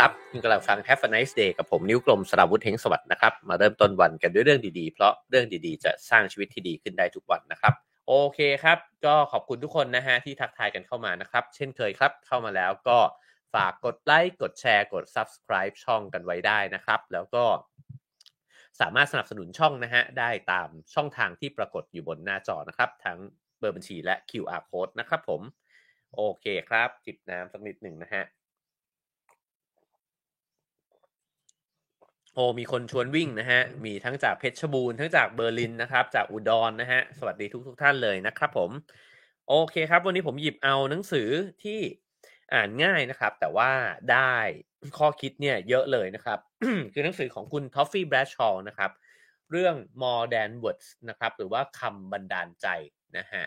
ครับคุณกำลังฟัง Have a nice day กับผมนิ้วกลมสราวุธเฮงสวัสดิ์นะครับ มาเริ่มต้นวันกันด้วยเรื่องดีๆ เพราะเรื่องดีๆ จะสร้างชีวิตที่ดีขึ้นได้ทุกวันนะครับ โอเคครับ ก็ขอบคุณทุกคนนะฮะที่ทักทายกันเข้ามานะครับ เช่นเคยครับ เข้ามาแล้วก็ฝากกดไลค์ กดแชร์ กด subscribe ช่องกันไว้ได้นะครับ แล้วก็สามารถสนับสนุนช่องนะฮะได้ตามช่องทางที่ปรากฏอยู่บนหน้าจอนะครับ ทั้งเบอร์บัญชีและ QR code นะครับผม โอเคครับ จิบน้ำสักนิดหนึ่งนะฮะ โอ้มีคนชวนวิ่งนะฮะ มีทั้งจากเพชรบูรณ์ทั้งจากเบอร์ลินนะครับ จากอุดรนะฮะ สวัสดีทุกทุกท่านเลยนะครับผม โอเคครับ วันนี้ผมหยิบเอาหนังสือที่อ่านง่ายนะครับ แต่ว่าได้ข้อคิดเนี่ยเยอะเลยนะครับ คือหนังสือของคุณทอฟฟี่แบรดชอว์นะครับ เรื่อง more than words นะครับ หรือว่าคำบันดาลใจนะฮะ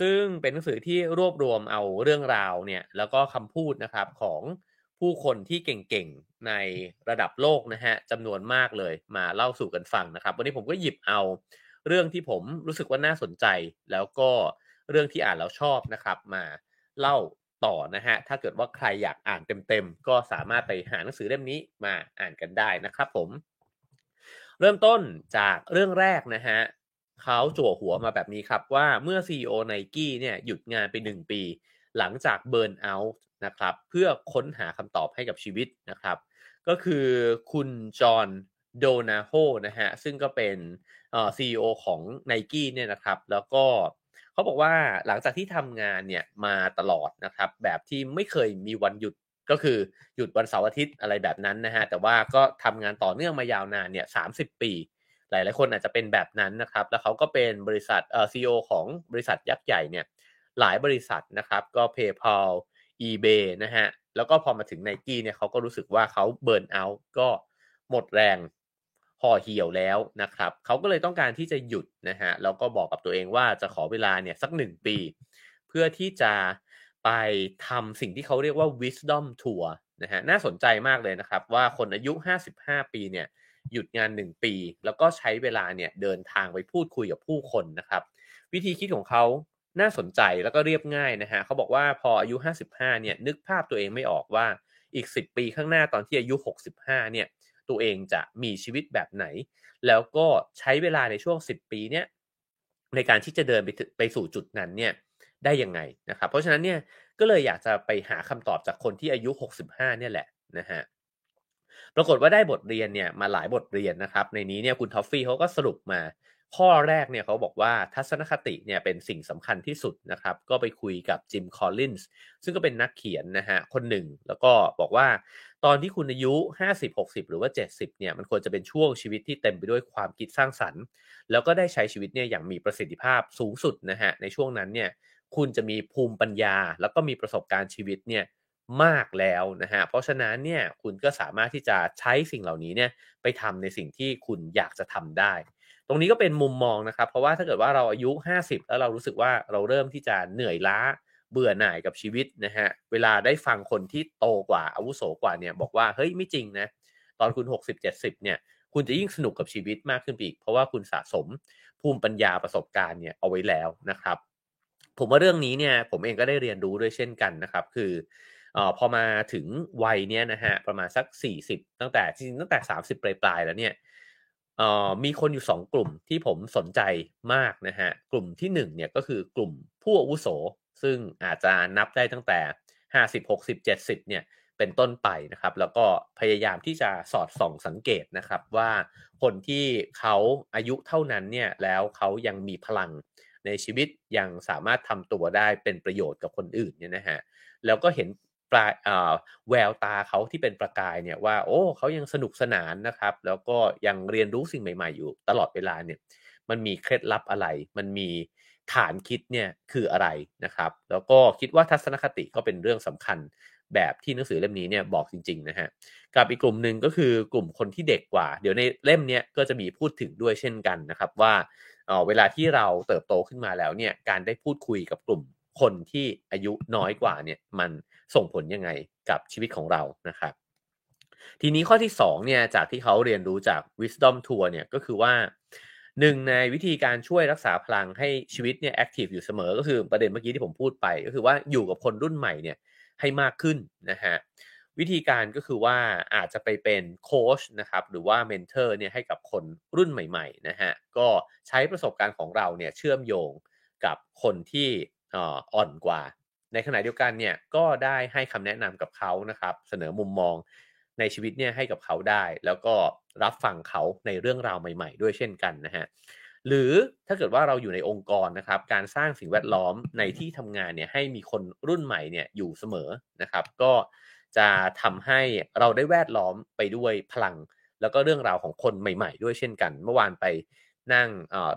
ซึ่งเป็นหนังสือที่รวบรวมเอาเรื่องราวเนี่ย แล้วก็คำพูดนะครับของ ผู้คนที่เก่งๆ ในระดับโลกนะฮะจำนวนมากเลยมาเล่าสู่กันฟังนะครับ วันนี้ผมก็หยิบเอาเรื่องที่ผมรู้สึกว่าน่าสนใจ แล้วก็เรื่องที่อ่านแล้วชอบนะครับ มาเล่าต่อนะฮะถ้าเกิดว่าใครอยากอ่านเต็มๆ ก็สามารถไปหาหนังสือเล่มนี้มาอ่านกันได้นะครับผม เริ่มต้นจากเรื่องแรกนะฮะเขาจั่วหัวมาแบบนี้ครับว่าเมื่อ CEO n i กี้เนี่ยหยุดงานไป 1 ปี หลังจากเบิร์นเอาท์ นะครับเพื่อค้นหาคำตอบให้กับชีวิตนะครับ ก็คือคุณจอห์นโดนาโฮนะฮะซึ่งก็เป็นเอ่อ CEO ของ n i กี้เนี่ยนะครับ แล้วก็เขาบอกว่าหลังจากที่ทำงานเนี่ยมาตลอดนะครับ แบบที่ไม่เคยมีวันหยุดก็คือหยุดวันเสาร์อาทิตย์อะไรแบบนั้นนะฮะแต่ว่าก็ทำงานต่อเนื่องมายาวนานเนี่ยสาปี หลายๆคนอาจจะเป็นแบบนั้นนะครับ แล้วเขาก็เป็นบริษัทเอ่อ CEO ของบริษัทยักษ์ใหญ่เนี่ยหลายบริษัทนะครับก็ PayPal eBay นะฮะ แล้วก็พอมาถึง n i กี้เนี่ยเขาก็รู้สึกว่าเขาเบิร์นเอาท์ก็หมดแรงห่อเหี่ยวแล้วนะครับเขาก็เลยต้องการที่จะหยุดนะฮะแล้วก็บอกกับตัวเองว่าจะขอเวลาเนี่ยสักหนึ่งปี เพื่อที่จะไปทำสิ่งที่เขาเรียกว่า wisdom tour นะฮะน่าสนใจมากเลยนะครับ ว่าคนอายุ 55 ปีเนี่ยหยุดงาน 1 ปี แล้วก็ใช้เวลาเนี่ยเดินทางไปพูดคุยกับผู้คนนะครับ วิธีคิดของเขา น่าสนใจแล้วก็เรียบง่ายนะฮะเขาบอกว่าพออายุ 55 เนี่ยนึกภาพตัวเองไม่ออกว่าอีก 10 ปีข้างหน้าตอนที่อายุ 65 เนี่ยตัวเองจะมีชีวิตแบบไหน แล้วก็ใช้เวลาในช่วง 10 ปีเนี่ยในการที่จะเดินไปไปสู่จุดนั้นเนี่ยได้ยังไงนะครับ เพราะฉะนั้นเนี่ยก็เลยอยากจะไปหาคำตอบจากคนที่อายุ 65 เนี่ยแหละนะฮะปรากฏว่าได้บทเรียนเนี่ยมาหลายบทเรียนนะครับ ในนี้เนี่ยคุณทอฟฟี่เขาก็สรุปมา ข้อแรกเนี่ยเขาบอกว่าทัศนคติเนี่ยเป็นสิ่งสำคัญที่สุดนะครับ ก็ไปคุยกับจิมคอลลินส์ซึ่งก็เป็นนักเขียนนะฮะคนหนึ่ง แล้วก็บอกว่าตอนที่คุณอายุ 50 60 หรือว่า 70เนี่ยมันควรจะเป็นช่วงชีวิตที่เต็มไปด้วยความคิดสร้างสรรค์ แล้วก็ได้ใช้ชีวิตเนี่ยอย่างมีประสิทธิภาพสูงสุดนะฮะในช่วงนั้นเนี่ยคุณจะมีภูมิปัญญา แล้วก็มีประสบการณ์ชีวิตเนี่ยมากแล้วนะฮะ เพราะฉะนั้นเนี่ยคุณก็สามารถที่จะใช้สิ่งเหล่านี้เนี่ยไปทำในสิ่งที่คุณอยากจะทำได้ รงนี้ก็เป็นมุมมองนะครับ เพราะว่าถ้าเกิดว่าเราอายุ 50 แล้วเรารู้สึกว่าเราเริ่มที่จะเหนื่อยล้าเบื่อหน่ายกับชีวิตนะฮะเวลาได้ฟังคนที่โตกว่าอาวุโสกว่าเนี่ยบอกว่าเฮ้ยไม่จริงนะตอนคุณ 60-70 เนี่ย คุณจะยิ่งสนุกกับชีวิตมากขึ้นอีก เพราะว่าคุณสะสมภูมิปัญญาประสบการณ์เนี่ยเอาไว้แล้วนะครับ ผมว่าเรื่องนี้เนี่ยผมเองก็ได้เรียนรู้ด้วยเช่นกันนะครับ คืออพอมาถึงวัยเนี้ยนะฮะประมาณสัก 40 ตั้งแต่จริงตั้งแต่ 30 ปลายๆแล้วเนี่ย มีคนอยู่2กลุ่มที่ผมสนใจมากนะฮะกลุ่มที่1เนี่ยก็คือกลุ่มผู้อาวุโส ซึ่งอาจจะนับได้ตั้งแต่50 60 70เนี่ยเป็นต้นไปนะครับ แล้วก็พยายามที่จะสอดส่องสังเกตนะครับว่าคนที่เขาอายุเท่านั้นเนี่ยแล้วเขายังมีพลังในชีวิตยังสามารถทำตัวได้เป็นประโยชน์กับคนอื่นเนี่ยนะฮะแล้วก็เห็น ปลายแววตาเขาที่เป็นประกายเนี่ยว่าโอ้เขายังสนุกสนานนะครับ แล้วก็ยังเรียนรู้สิ่งใหม่ ๆ อยู่ตลอดเวลาเนี่ยมันมีเคล็ดลับอะไร มันมีฐานคิดเนี่ยคืออะไรนะครับ แล้วก็คิดว่าทัศนคติก็เป็นเรื่องสำคัญแบบที่หนังสือเล่มนี้เนี่ยบอกจริงๆนะฮะกับอีกกลุ่มหนึ่งก็คือกลุ่มคนที่เด็กกว่า เดี๋ยวในเล่มนี้ก็จะมีพูดถึงด้วยเช่นกันนะครับว่าเวลาที่เราเติบโตขึ้นมาแล้วเนี่ยการได้พูดคุยกับกลุ่มคนที่อายุน้อยกว่าเนี่ยมัน ส่งผลยังไงกับชีวิตของเรานะครับ ทีนี้ข้อที่2เนี่ยจากที่เขาเรียนรู้จาก Wisdom Tour เนี่ยก็คือว่าหนึ่งในวิธีการช่วยรักษาพลังให้ชีวิตเนี่ย active อยู่เสมอ ก็คือประเด็นเมื่อกี้ที่ผมพูดไป ก็คือว่าอยู่กับคนรุ่นใหม่เนี่ยให้มากขึ้นนะฮะวิธีการก็คือว่าอาจจะไปเป็นโค้ชนะครับหรือว่า mentor เนี่ยให้กับคนรุ่นใหม่ๆนะฮะก็ใช้ประสบการณ์ของเราเนี่ยเชื่อมโยงกับคนที่อ่อนกว่า ในขณะเดียวกันเนี่ยก็ได้ให้คำแนะนำกับเขานะครับ เสนอมุมมองในชีวิตเนี่ยให้กับเขาได้ แล้วก็รับฟังเขาในเรื่องราวใหม่ ๆ ด้วยเช่นกันนะฮะหรือถ้าเกิดว่าเราอยู่ในองค์กรนะครับ การสร้างสิ่งแวดล้อมในที่ทำงานเนี่ยให้มีคนรุ่นใหม่เนี่ยอยู่เสมอนะครับ ก็จะทำให้เราได้แวดล้อมไปด้วยพลัง แล้วก็เรื่องราวของคนใหม่ ๆ ด้วยเช่นกัน เมื่อวานไปนั่ง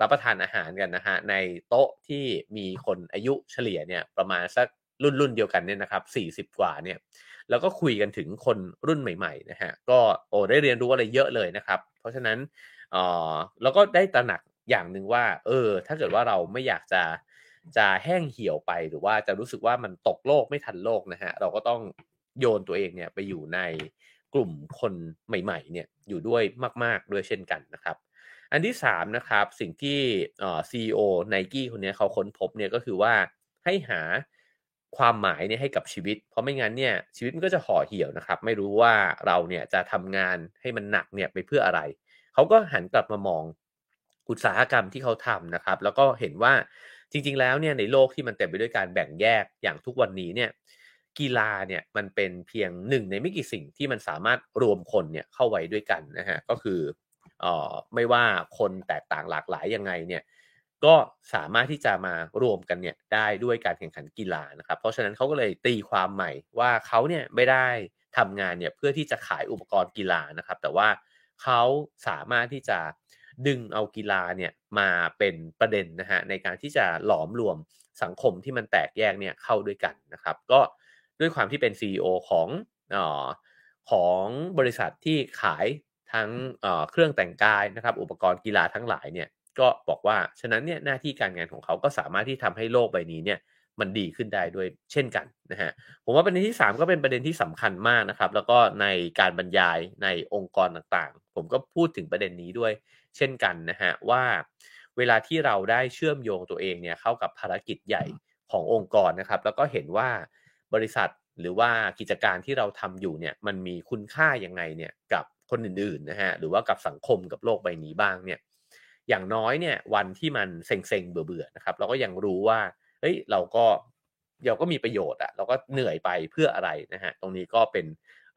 รับประทานอาหารกันนะฮะในโต๊ะที่มีคนอายุเฉลี่ยเนี่ยประมาณสัก รุ่นรุ่นเดียวกันเนี่ยนะครับ 40 กว่าเนี่ยแล้วก็คุยกันถึงคนรุ่นใหม่ๆนะฮะก็โอ้ได้เรียนรู้อะไรเยอะเลยนะครับ เพราะฉะนั้นเออแล้วก็ได้ตระหนักอย่างหนึ่งว่า เออ ถ้าเกิดว่าเราไม่อยากจะจะแห้งเหี่ยวไปหรือว่าจะรู้สึกว่ามันตกโลกไม่ทันโลกนะฮะเราก็ต้องโยนตัวเองเนี่ยไปอยู่ในกลุ่มคนใหม่ๆเนี่ยอยู่ด้วยมาก ๆ ด้วยเช่นกันนะครับ อันที่3นะครับสิ่งที่เออซีอีโอไนกี้คนนี้เขาค้นพบเนี่ยก็คือว่าให้หา ความหมายเนี่ยให้กับชีวิต เพราะไม่งั้นเนี่ยชีวิตมันก็จะห่อเหี่ยวนะครับ ไม่รู้ว่าเราเนี่ยจะทำงานให้มันหนักเนี่ยไปเพื่ออะไร เขาก็หันกลับมามองอุตสาหกรรมที่เขาทำนะครับ แล้วก็เห็นว่าจริง ๆ แล้วเนี่ยในโลกที่มันเต็มไปด้วยการแบ่งแยกอย่างทุกวันนี้เนี่ยกีฬาเนี่ยมันเป็นเพียงหนึ่งในไม่กี่สิ่งที่มันสามารถรวมคนเนี่ยเข้าไว้ด้วยกันนะฮะก็คือเอ่อไม่ว่าคนแตกต่างหลากหลายยังไงเนี่ย ก็สามารถที่จะมารวมกันเนี่ยได้ด้วยการแข่งขันกีฬานะครับ เพราะฉะนั้นเขาก็เลยตีความใหม่ว่าเขาเนี่ยไม่ได้ทำงานเนี่ยเพื่อที่จะขายอุปกรณ์กีฬานะครับ แต่ว่าเขาสามารถที่จะดึงเอากีฬาเนี่ยมาเป็นประเด็นนะฮะในการที่จะหลอมรวมสังคมที่มันแตกแยกเนี่ยเข้าด้วยกันนะครับ ก็ด้วยความที่เป็น CEO ของออของบริษัทที่ขายทั้งเครื่องแต่งกายนะครับ อุปกรณ์กีฬาทั้งหลายเนี่ย ก็บอกว่าฉะนั้นเนี่ยหน้าที่การงานของเขาก็สามารถที่ทำให้โลกใบนี้เนี่ยมันดีขึ้นได้ด้วยเช่นกันนะฮะผมว่าประเด็นที่ 3 ก็เป็นประเด็นที่สำคัญมากนะครับ แล้วก็ในการบรรยายในองค์กรต่างๆ ผมก็พูดถึงประเด็นนี้ด้วย เช่นกันนะฮะว่า เวลาที่เราได้เชื่อมโยงตัวเองเนี่ยเข้ากับภารกิจใหญ่ขององค์กรนะครับ แล้วก็เห็นว่าบริษัทหรือว่ากิจการที่เราทำอยู่เนี่ยมันมีคุณค่ายังไงเนี่ยกับคนอื่นๆนะฮะหรือว่ากับสังคมกับโลกใบนี้บ้างเนี่ย อย่างน้อยเนี่ยวันที่มันเซ็งๆเบื่อๆนะครับ เราก็ยังรู้ว่าเฮ้ยเราก็เราก็มีประโยชน์อะเราก็เหนื่อยไปเพื่ออะไรนะฮะตรงนี้ก็เป็น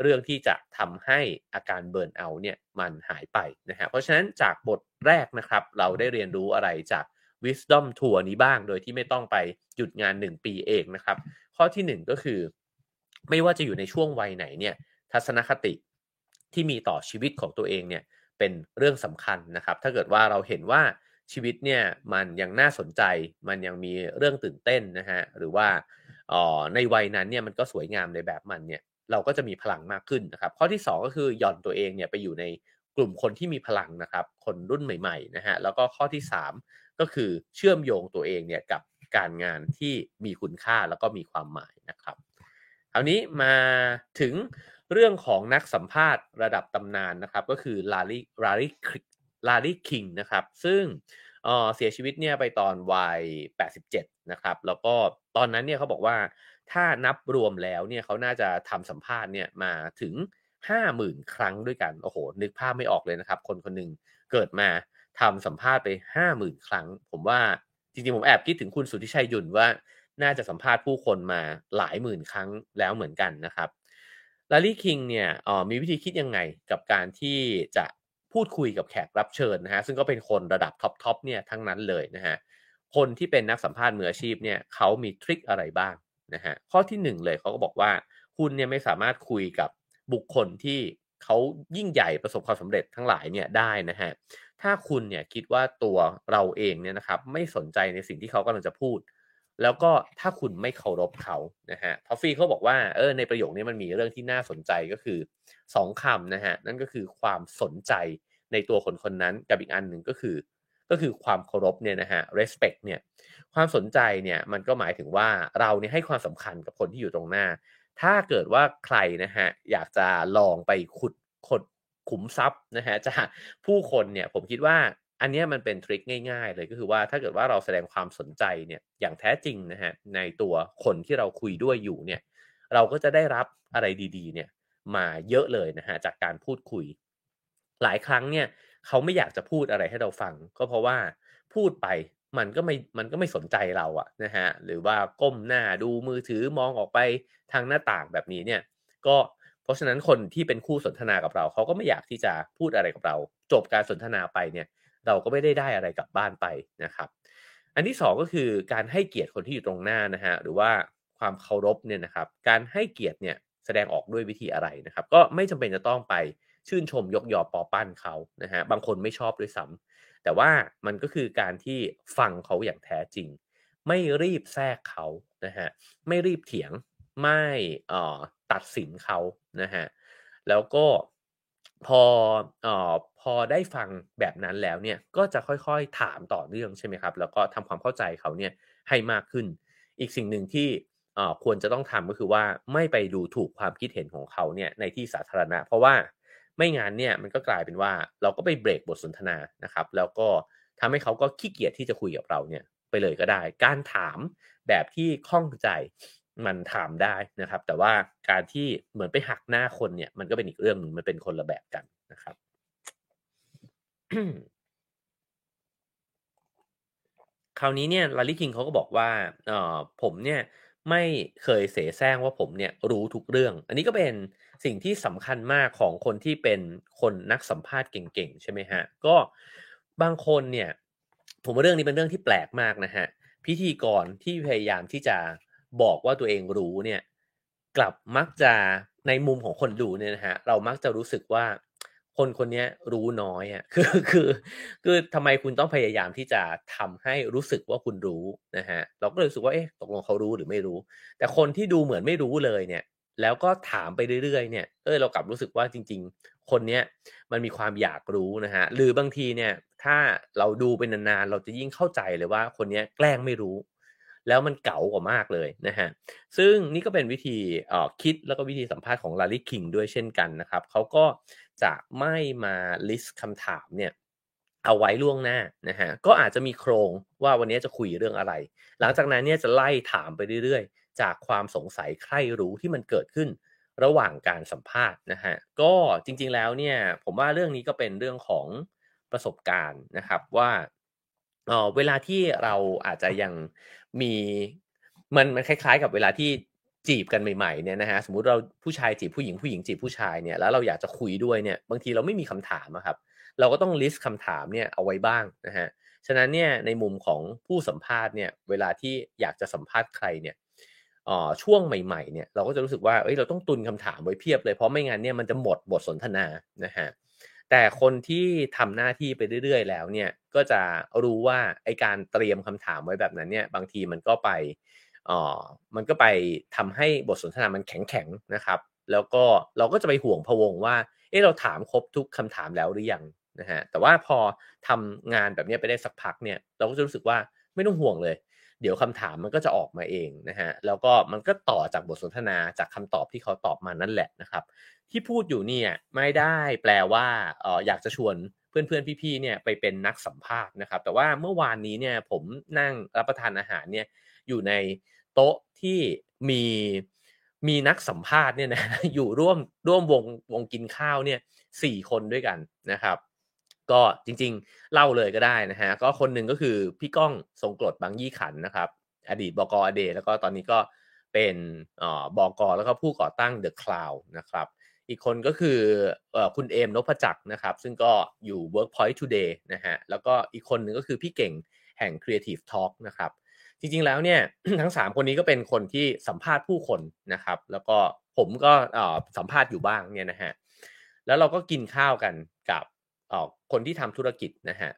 เรื่องที่จะทำให้อาการเบิร์นเอาเนี่ยมันหายไปนะฮะเพราะฉะนั้นจากบทแรกนะครับ เราได้เรียนรู้อะไรจาก Wisdom Tour นี้บ้าง โดยที่ไม่ต้องไปหยุดงาน 1 ปีเองนะครับ ข้อที่ 1 ก็คือ ไม่ว่าจะอยู่ในช่วงวัยไหนเนี่ยทัศนคติที่มีต่อชีวิตของตัวเองเนี่ย เป็นเรื่องสำคัญนะครับ ถ้าเกิดว่าเราเห็นว่าชีวิตเนี่ยมันยังน่าสนใจ มันยังมีเรื่องตื่นเต้นนะฮะหรือว่าในวัยนั้นเนี่ยมันก็สวยงามในแบบมันเนี่ยเราก็จะมีพลังมากขึ้นนะครับ ข้อที่ 2 ก็คือหย่อนตัวเองเนี่ยไปอยู่ในกลุ่มคนที่มีพลังนะครับ คนรุ่นใหม่ๆนะฮะแล้วก็ข้อที่ 3 ก็คือเชื่อมโยงตัวเองเนี่ยกับการงานที่มีคุณค่าแล้วก็มีความหมายนะครับคราวนี้มาถึง เรื่องของนักสัมภาษณ์ระดับตำนานนะครับ ก็คือลารีลารีลารีคิงนะครับ ซึ่งเสียชีวิตเนี่ยไปตอนวัย 87 นะครับ แล้วก็ตอนนั้นเนี่ยเขาบอกว่าถ้านับรวมแล้วเนี่ยเขาน่าจะทำสัมภาษณ์เนี่ยมาถึง 50,000 ครั้งด้วยกัน โอ้โห นึกภาพไม่ออกเลยนะครับ คนคนหนึ่งเกิดมาทำสัมภาษณ์ไป 50,000 ครั้ง ผมว่าจริงๆ ผมแอบคิดถึงคุณสุทธิชัย หยุ่นว่าน่าจะสัมภาษณ์ผู้คนมาหลายหมื่นครั้งแล้วเหมือนกันนะครับ แลร์รีคิงเนี่ยมีวิธีคิดยังไงกับการที่จะพูดคุยกับแขกรับเชิญนะฮะซึ่งก็เป็นคนระดับ top top เนี่ยทั้งนั้นเลยนะฮะคนที่เป็นนักสัมภาษณ์มืออาชีพเนี่ยเขามี trick อะไรบ้างนะฮะข้อที่ 1 เลยเขาก็บอกว่าคุณเนี่ยไม่สามารถคุยกับบุคคลที่เขายิ่งใหญ่ประสบความสำเร็จทั้งหลายเนี่ยได้นะฮะถ้าคุณเนี่ยคิดว่าตัวเราเองเนี่ยนะครับไม่สนใจในสิ่งที่เขากำลังจะพูด แล้วก็ถ้าคุณไม่เคารพเขานะฮะทอฟฟี่เขาบอกว่าเออในประโยคนี้มันมีเรื่องที่น่าสนใจก็คือ2คำนะฮะนั่นก็คือความสนใจในตัวคนคนนั้นกับอีกอันหนึ่งก็คือ ก็คือความเคารพเนี่ยนะฮะ respect เนี่ยความสนใจเนี่ยมันก็หมายถึงว่าเราเนี่ยให้ความสำคัญกับคนที่อยู่ตรงหน้า ถ้าเกิดว่าใครนะฮะอยากจะลองไปขุดขดขุมทรัพย์นะฮะจากผู้คนเนี่ยผมคิดว่า อันนี้มันเป็นทริคง่ายๆ เลยก็คือว่าถ้าเกิดว่าเราแสดงความสนใจเนี่ยอย่างแท้จริงนะฮะในตัวคนที่เราคุยด้วยอยู่เนี่ยเราก็จะได้รับอะไรดีๆเนี่ยมาเยอะเลยนะฮะจากการพูดคุย หลายครั้งเนี่ยเขาไม่อยากจะพูดอะไรให้เราฟัง ก็เพราะว่าพูดไปมันก็ไม่มันก็ไม่สนใจเราอะนะฮะหรือว่าก้มหน้าดูมือถือมองออกไปทางหน้าต่างแบบนี้เนี่ยก็เพราะฉะนั้นคนที่เป็นคู่สนทนากับเราเขาก็ไม่อยากที่จะพูดอะไรกับเรา จบการสนทนาไปเนี่ย เราก็ไม่ได้ได้อะไรกลับบ้านไปนะครับ อันที่สองก็คือการให้เกียรติคนที่อยู่ตรงหน้านะฮะหรือว่าความเคารพเนี่ยนะครับ การให้เกียรติเนี่ยแสดงออกด้วยวิธีอะไรนะครับ ก็ไม่จำเป็นจะต้องไปชื่นชมยกยอปอปั้นเขานะฮะบางคนไม่ชอบด้วยซ้ำแต่ว่ามันก็คือการที่ฟังเขาอย่างแท้จริง ไม่รีบแทรกเขานะฮะไม่รีบเถียงไม่เออตัดสินเขานะฮะแล้วก็ พอเอ่อพอได้ฟังแบบนั้นแล้วเนี่ยก็จะค่อยๆถามต่อเนื่องใช่ไหมครับ แล้วก็ทำความเข้าใจเขาเนี่ยให้มากขึ้น อีกสิ่งหนึ่งที่เอ่อควรจะต้องทำก็คือว่าไม่ไปดูถูกความคิดเห็นของเขาเนี่ยในที่สาธารณะ เพราะว่าไม่งั้นเนี่ยมันก็กลายเป็นว่าเราก็ไปเบรกบทสนทนานะครับ แล้วก็ทำให้เขาก็ขี้เกียจที่จะคุยกับเราเนี่ยไปเลยก็ได้ การถามแบบที่คล่องใจ มันถามได้นะครับ แต่ว่าการที่เหมือนไปหักหน้าคนเนี่ย มันก็เป็นอีกเรื่องหนึ่งมันเป็นคนละแบบกันนะครับคราวนี้เนี่ยลารีคิงเขาก็บอกว่าเออผมเนี่ยไม่เคยเสแสร้งว่าผมเนี่ยรู้ทุกเรื่อง อันนี้ก็เป็นสิ่งที่สำคัญมากของคนที่เป็นคนนักสัมภาษณ์เก่งๆ ใช่ไหมฮะ ก็บางคนเนี่ย ผมว่าเรื่องนี้เป็นเรื่องที่แปลกมากนะฮะพิธีกรที่พยายามที่จะ บอกว่าตัวเองรู้เนี่ยกลับมักจะในมุมของคนดูเนี่ยนะฮะเรามักจะรู้สึกว่าคนคนนี้รู้น้อยอะคือคือคือทำไมคุณต้องพยายามที่จะทำให้รู้สึกว่าคุณรู้นะฮะเราก็เลยรู้สึกว่าเอ๊ะตกลงเขารู้หรือไม่รู้ แต่คนที่ดูเหมือนไม่รู้เลยเนี่ย แล้วก็ถามไปเรื่อยๆเนี่ยเออเรากลับรู้สึกว่าจริง ๆ คนเนี้ยมันมีความอยากรู้นะฮะหรือบางทีเนี่ยถ้าเราดูเป็นนานๆเราจะยิ่งเข้าใจเลยว่าคนนี้แกล้งไม่รู้ แล้วมันเก๋ากว่ามากเลยนะฮะซึ่งนี่ก็เป็นวิธีคิดแล้วก็วิธีสัมภาษณ์ของลารีคิงด้วยเช่นกันนะครับเขาก็จะไม่มาลิสต์คำถามเนี่ยเอาไว้ล่วงหน้านะฮะก็อาจจะมีโครงว่าวันนี้จะคุยเรื่องอะไร หลังจากนั้นเนี่ยจะไล่ถามไปเรื่อยๆ จากความสงสัยใครรู้ที่มันเกิดขึ้นระหว่างการสัมภาษณ์นะฮะก็จริงๆแล้วเนี่ยผมว่าเรื่องนี้ก็เป็นเรื่องของประสบการณ์นะครับว่าเออเวลาที่เราอาจจะยัง มีมันมันคล้าย ๆ กับเวลาที่จีบกันใหม่ๆเนี่ยนะฮะสมมติเราผู้ชายจีบผู้หญิงผู้หญิงจีบผู้ชายเนี่ยแล้วเราอยากจะคุยด้วยเนี่ยบางทีเราไม่มีคำถามอะครับ เราก็ต้องลิสต์คำถามเนี่ยเอาไว้บ้างนะฮะฉะนั้นเนี่ยในมุมของผู้สัมภาษณ์เนี่ยเวลาที่อยากจะสัมภาษณ์ใครเนี่ยอ่อช่วงใหม่ๆเนี่ยเราก็จะรู้สึกว่าเอ้ยเราต้องตุนคำถามไว้เพียบเลยเพราะไม่งั้นเนี่ยมันจะหมดบทสนทนานะฮะ แต่คนที่ทำหน้าที่ไปเรื่อย ๆ แล้วเนี่ยก็จะรู้ว่าไอการเตรียมคำถามไว้แบบนั้นเนี่ยบางทีมันก็ไปอ่อมันก็ไปทำให้บทสนทนามันแข็งๆนะครับ แล้วก็เราก็จะไปห่วงพะวงว่าเออเราถามครบทุกคำถามแล้วหรือยังนะฮะแต่ว่าพอทำงานแบบนี้ไปได้สักพักเนี่ยเราก็จะรู้สึกว่าไม่ต้องห่วงเลย เดี๋ยวคำถามมันก็จะออกมาเองนะฮะแล้วก็มันก็ต่อจากบทสนทนาจากคำตอบที่เขาตอบมานั่นแหละนะครับ ที่พูดอยู่เนี่ยไม่ได้แปลว่าเอออยากจะชวนเพื่อนๆพี่ๆเนี่ยไปเป็นนักสัมภาษณ์นะครับ แต่ว่าเมื่อวานนี้เนี่ยผมนั่งรับประทานอาหารเนี่ยอยู่ในโต๊ะที่มีมีนักสัมภาษณ์เนี่ยนะอยู่ร่วมร่วมวงวงกินข้าวเนี่ยสี่คนด้วยกันนะครับ ก็จริงๆเล่าเลยก็ได้นะฮะก็คนหนึ่งก็คือพี่ก้องทรงกรดบางยี่ขันนะครับ อดีตบกอเดแล้วก็ตอนนี้ก็เป็นบอกแล้วก็ผู้ก่อตั้ง The Cloud นะครับ อีกคนก็คือคุณเอมนพจักรนะครับ ซึ่งก็อยู่ Workpoint Today นะฮะแล้วก็อีกคนหนึ่งก็คือพี่เก่งแห่ง Creative Talk นะครับ จริงๆแล้วเนี่ยทั้ง 3 คนนี้ก็เป็นคนที่สัมภาษณ์ผู้คนนะครับ แล้วก็ผมก็สัมภาษณ์อยู่บ้างเนี่ยนะฮะแล้วเราก็กินข้าวกันกับคนที่ทำธุรกิจนะฮะ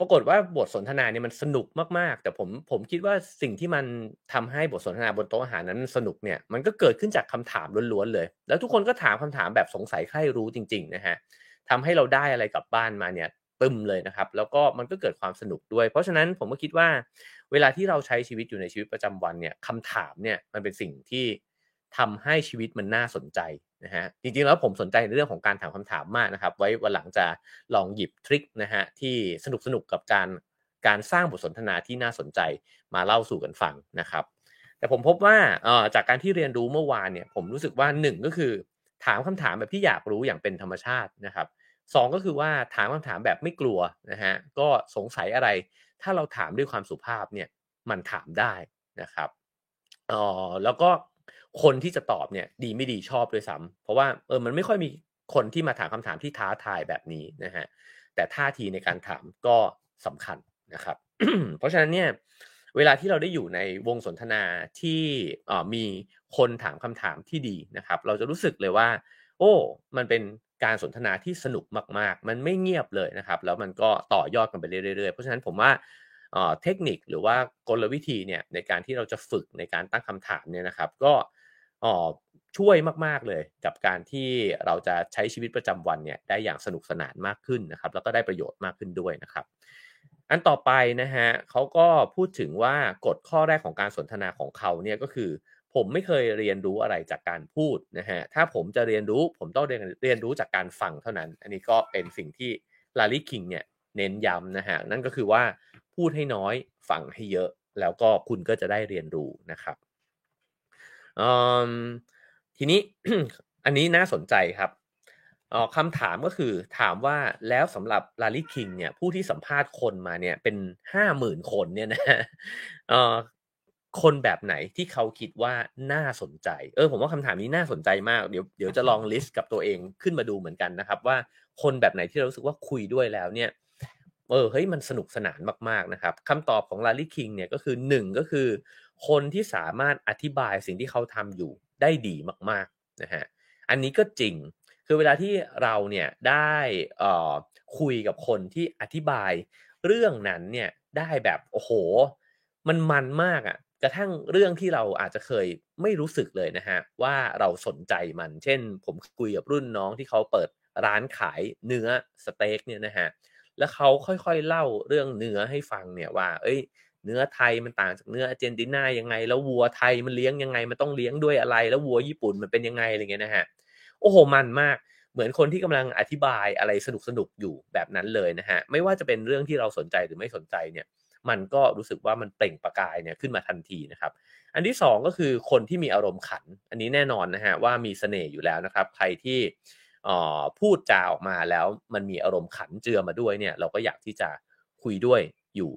ปรากฏว่าบทสนทนาเนี่ยมันสนุกมากๆ แต่ผมผมคิดว่าสิ่งที่มันทำให้บทสนทนาบนโต๊ะอาหารนั้นสนุกเนี่ยมันก็เกิดขึ้นจากคำถามล้วนๆเลย แล้วทุกคนก็ถามคำถามแบบสงสัยใครรู้จริง ๆ นะฮะทำให้เราได้อะไรกลับบ้านมาเนี่ยตึมเลยนะครับ แล้วก็มันก็เกิดความสนุกด้วย เพราะฉะนั้นผมก็คิดว่า เวลาที่เราใช้ชีวิตอยู่ในชีวิตประจำวันเนี่ยคำถามเนี่ยมันเป็นสิ่งที่ ทำให้ชีวิตมันน่าสนใจนะฮะจริงๆแล้วผมสนใจในเรื่องของการถามคำถามมากนะครับ ไว้วันหลังจะลองหยิบทริคนะฮะที่สนุกสนุกกับการการสร้างบทสนทนาที่น่าสนใจมาเล่าสู่กันฟังนะครับ แต่ผมพบว่าจากการที่เรียนรู้เมื่อวานเนี่ยผมรู้สึกว่าหนึ่งก็คือ ถามคำถามแบบที่อยากรู้อย่างเป็นธรรมชาตินะครับสองก็คือว่าถามคำถามแบบไม่กลัวนะฮะก็สงสัยอะไร ถ้าเราถามด้วยความสุภาพเนี่ยมันถามได้นะครับอ๋อแล้วก็ คนที่จะตอบเนี่ยดีไม่ดีชอบด้วยซ้ำเพราะว่าเออมันไม่ค่อยมีคนที่มาถามคำถามที่ท้าทายแบบนี้นะฮะแต่ท่าทีในการถามก็สำคัญนะครับ เพราะฉะนั้นเนี่ยเวลาที่เราได้อยู่ในวงสนทนาที่มีคนถามคำถามที่ดีนะครับ เราจะรู้สึกเลยว่า โอ้ มันเป็นการสนทนาที่สนุกมาก ๆ มันไม่เงียบเลยนะครับ แล้วมันก็ต่อยอดกันไปเรื่อยๆ เพราะฉะนั้นผมว่าเทคนิคหรือว่ากลวิธีเนี่ยในการที่เราจะฝึกในการตั้งคำถามเนี่ยนะครับ ก็ ช่วยมาก ๆ เลยกับการที่เราจะใช้ชีวิตประจำวันเนี่ยได้อย่างสนุกสนานมากขึ้นนะครับ แล้วก็ได้ประโยชน์มากขึ้นด้วยนะครับ อันต่อไปนะฮะเขาก็พูดถึงว่ากฎข้อแรกของการสนทนาของเขาเนี่ยก็คือ ผมไม่เคยเรียนรู้อะไรจากการพูดนะฮะถ้าผมจะเรียนรู้ผมต้องเรียนเรียนรู้จากการฟังเท่านั้น อันนี้ก็เป็นสิ่งที่ลารีคิงเนี่ยเน้นย้ำนะฮะนั่นก็คือว่าพูดให้น้อยฟังให้เยอะ แล้วก็คุณก็จะได้เรียนรู้นะครับ ทีนี้อันนี้น่าสนใจครับคำถามก็คือถามว่าแล้วสำหรับลารีคิงเนี่ยผู้ที่สัมภาษณ์คนมาเนี่ยเป็นห้าหมื่นคนเนี่ยนะคนแบบไหนที่เขาคิดว่าน่าสนใจ เออ ผมว่าคำถามนี้น่าสนใจมากเดี๋ยวเดี๋ยวจะลองลิสต์กับตัวเองขึ้นมาดูเหมือนกันนะครับ ว่าคนแบบไหนที่เรารู้สึกว่าคุยด้วยแล้วเนี่ย เออเฮ้ยมันสนุกสนานมากๆนะครับคำตอบของลารีคิงเนี่ยก็คือหนึ่งก็คือ คนที่สามารถอธิบายสิ่งที่เขาทำอยู่ได้ดีมากๆนะฮะอันนี้ก็จริงคือเวลาที่เราเนี่ยได้คุยกับคนที่อธิบายเรื่องนั้นเนี่ยได้แบบโอ้โห มันมันมากอะ่ะกระทั่งเรื่องที่เราอาจจะเคยไม่รู้สึกเลยนะฮะว่าเราสนใจมัน เช่น ผมคุยกับรุ่นน้องที่เขาเปิดร้านขายเนื้อสเต็กเนี่ยนะฮะแล้วเขาค่อยๆเล่าเรื่องเนื้อให้ฟังเนี่ยว่า เอ้ย เนื้อไทยมันต่างจากเนื้ออาร์เจนตินายังไง แล้ววัวไทยมันเลี้ยงยังไง มันต้องเลี้ยงด้วยอะไร แล้ววัวญี่ปุ่นมันเป็นยังไงอะไรเงี้ยนะฮะโอ้โหมันมากเหมือนคนที่กำลังอธิบายอะไรสนุกสนุกอยู่แบบนั้นเลยนะฮะไม่ว่าจะเป็นเรื่องที่เราสนใจหรือไม่สนใจเนี่ย มันก็รู้สึกว่ามันเปล่งประกายเนี่ยขึ้นมาทันทีนะครับ อันที่ 2 ก็คือคนที่มีอารมณ์ขัน อันนี้แน่นอนนะฮะว่ามีเสน่ห์อยู่แล้วนะครับ ใครที่พูดจาออกมาแล้วมันมีอารมณ์ขันเจือมาด้วยเนี่ย เราก็อยากที่จะคุยด้วยอยู่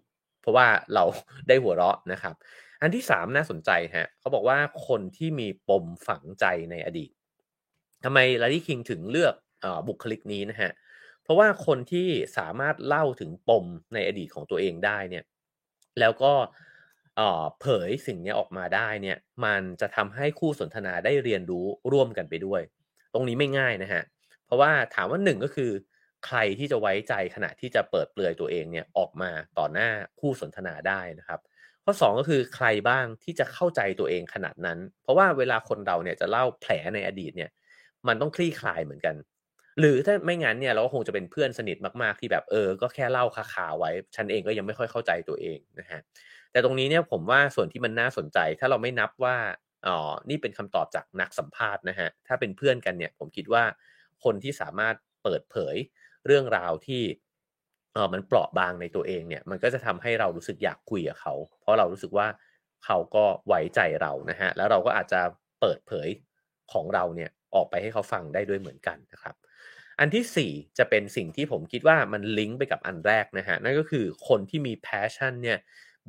เพราะว่าเราได้หัวเราะนะครับ อันที่ 3 น่าสนใจฮะเขาบอกว่าคนที่มีปมฝังใจในอดีตทำไมลารีคิงถึงเลือกอบุคลิกนี้นะฮะเพราะว่าคนที่สามารถเล่าถึงปมในอดีตของตัวเองได้เนี่ยแล้วก็เผยสิ่งนี้ออกมาได้เนี่ยมันจะทำให้คู่สนทนาได้เรียนรู้ร่วมกันไปด้วย ตรงนี้ไม่ง่ายนะฮะเพราะว่าถามว่าหนึ่งก็คือ ใครที่จะไว้ใจขณะที่จะเปิดเปลือยตัวเองเนี่ยออกมาต่อหน้าคู่สนทนาได้นะครับ ข้อ 2 ก็คือใครบ้างที่จะเข้าใจตัวเองขนาดนั้น เพราะว่าเวลาคนเราเนี่ยจะเล่าแผลในอดีตเนี่ยมันต้องคลี่คลายเหมือนกัน หรือถ้าไม่งั้นเนี่ยเราก็คงจะเป็นเพื่อนสนิทมากๆที่แบบเออ ก็แค่เล่าคาาไว้ ฉันเองก็ยังไม่ค่อยเข้าใจตัวเองนะฮะแต่ตรงนี้เนี่ยผมว่าส่วนที่มันน่าสนใจถ้าเราไม่นับว่าอ๋อนี่เป็นคำตอบจากนักสัมภาษณ์นะฮะถ้าเป็นเพื่อนกันเนี่ยผมคิดว่าคนที่สามารถเปิดเผย เรื่องราวที่เออมันเปราะบางในตัวเองเนี่ย มันก็จะทำให้เรารู้สึกอยากคุยกับเขา เพราะเรารู้สึกว่าเขาก็ไว้ใจเรานะฮะแล้วเราก็อาจจะเปิดเผยของเราเนี่ยออกไปให้เขาฟังได้ด้วยเหมือนกันนะครับ อันที่ 4 จะเป็นสิ่งที่ผมคิดว่ามันลิงก์ไปกับอันแรกนะฮะนั่นก็คือคนที่มีแพชชั่นเนี่ย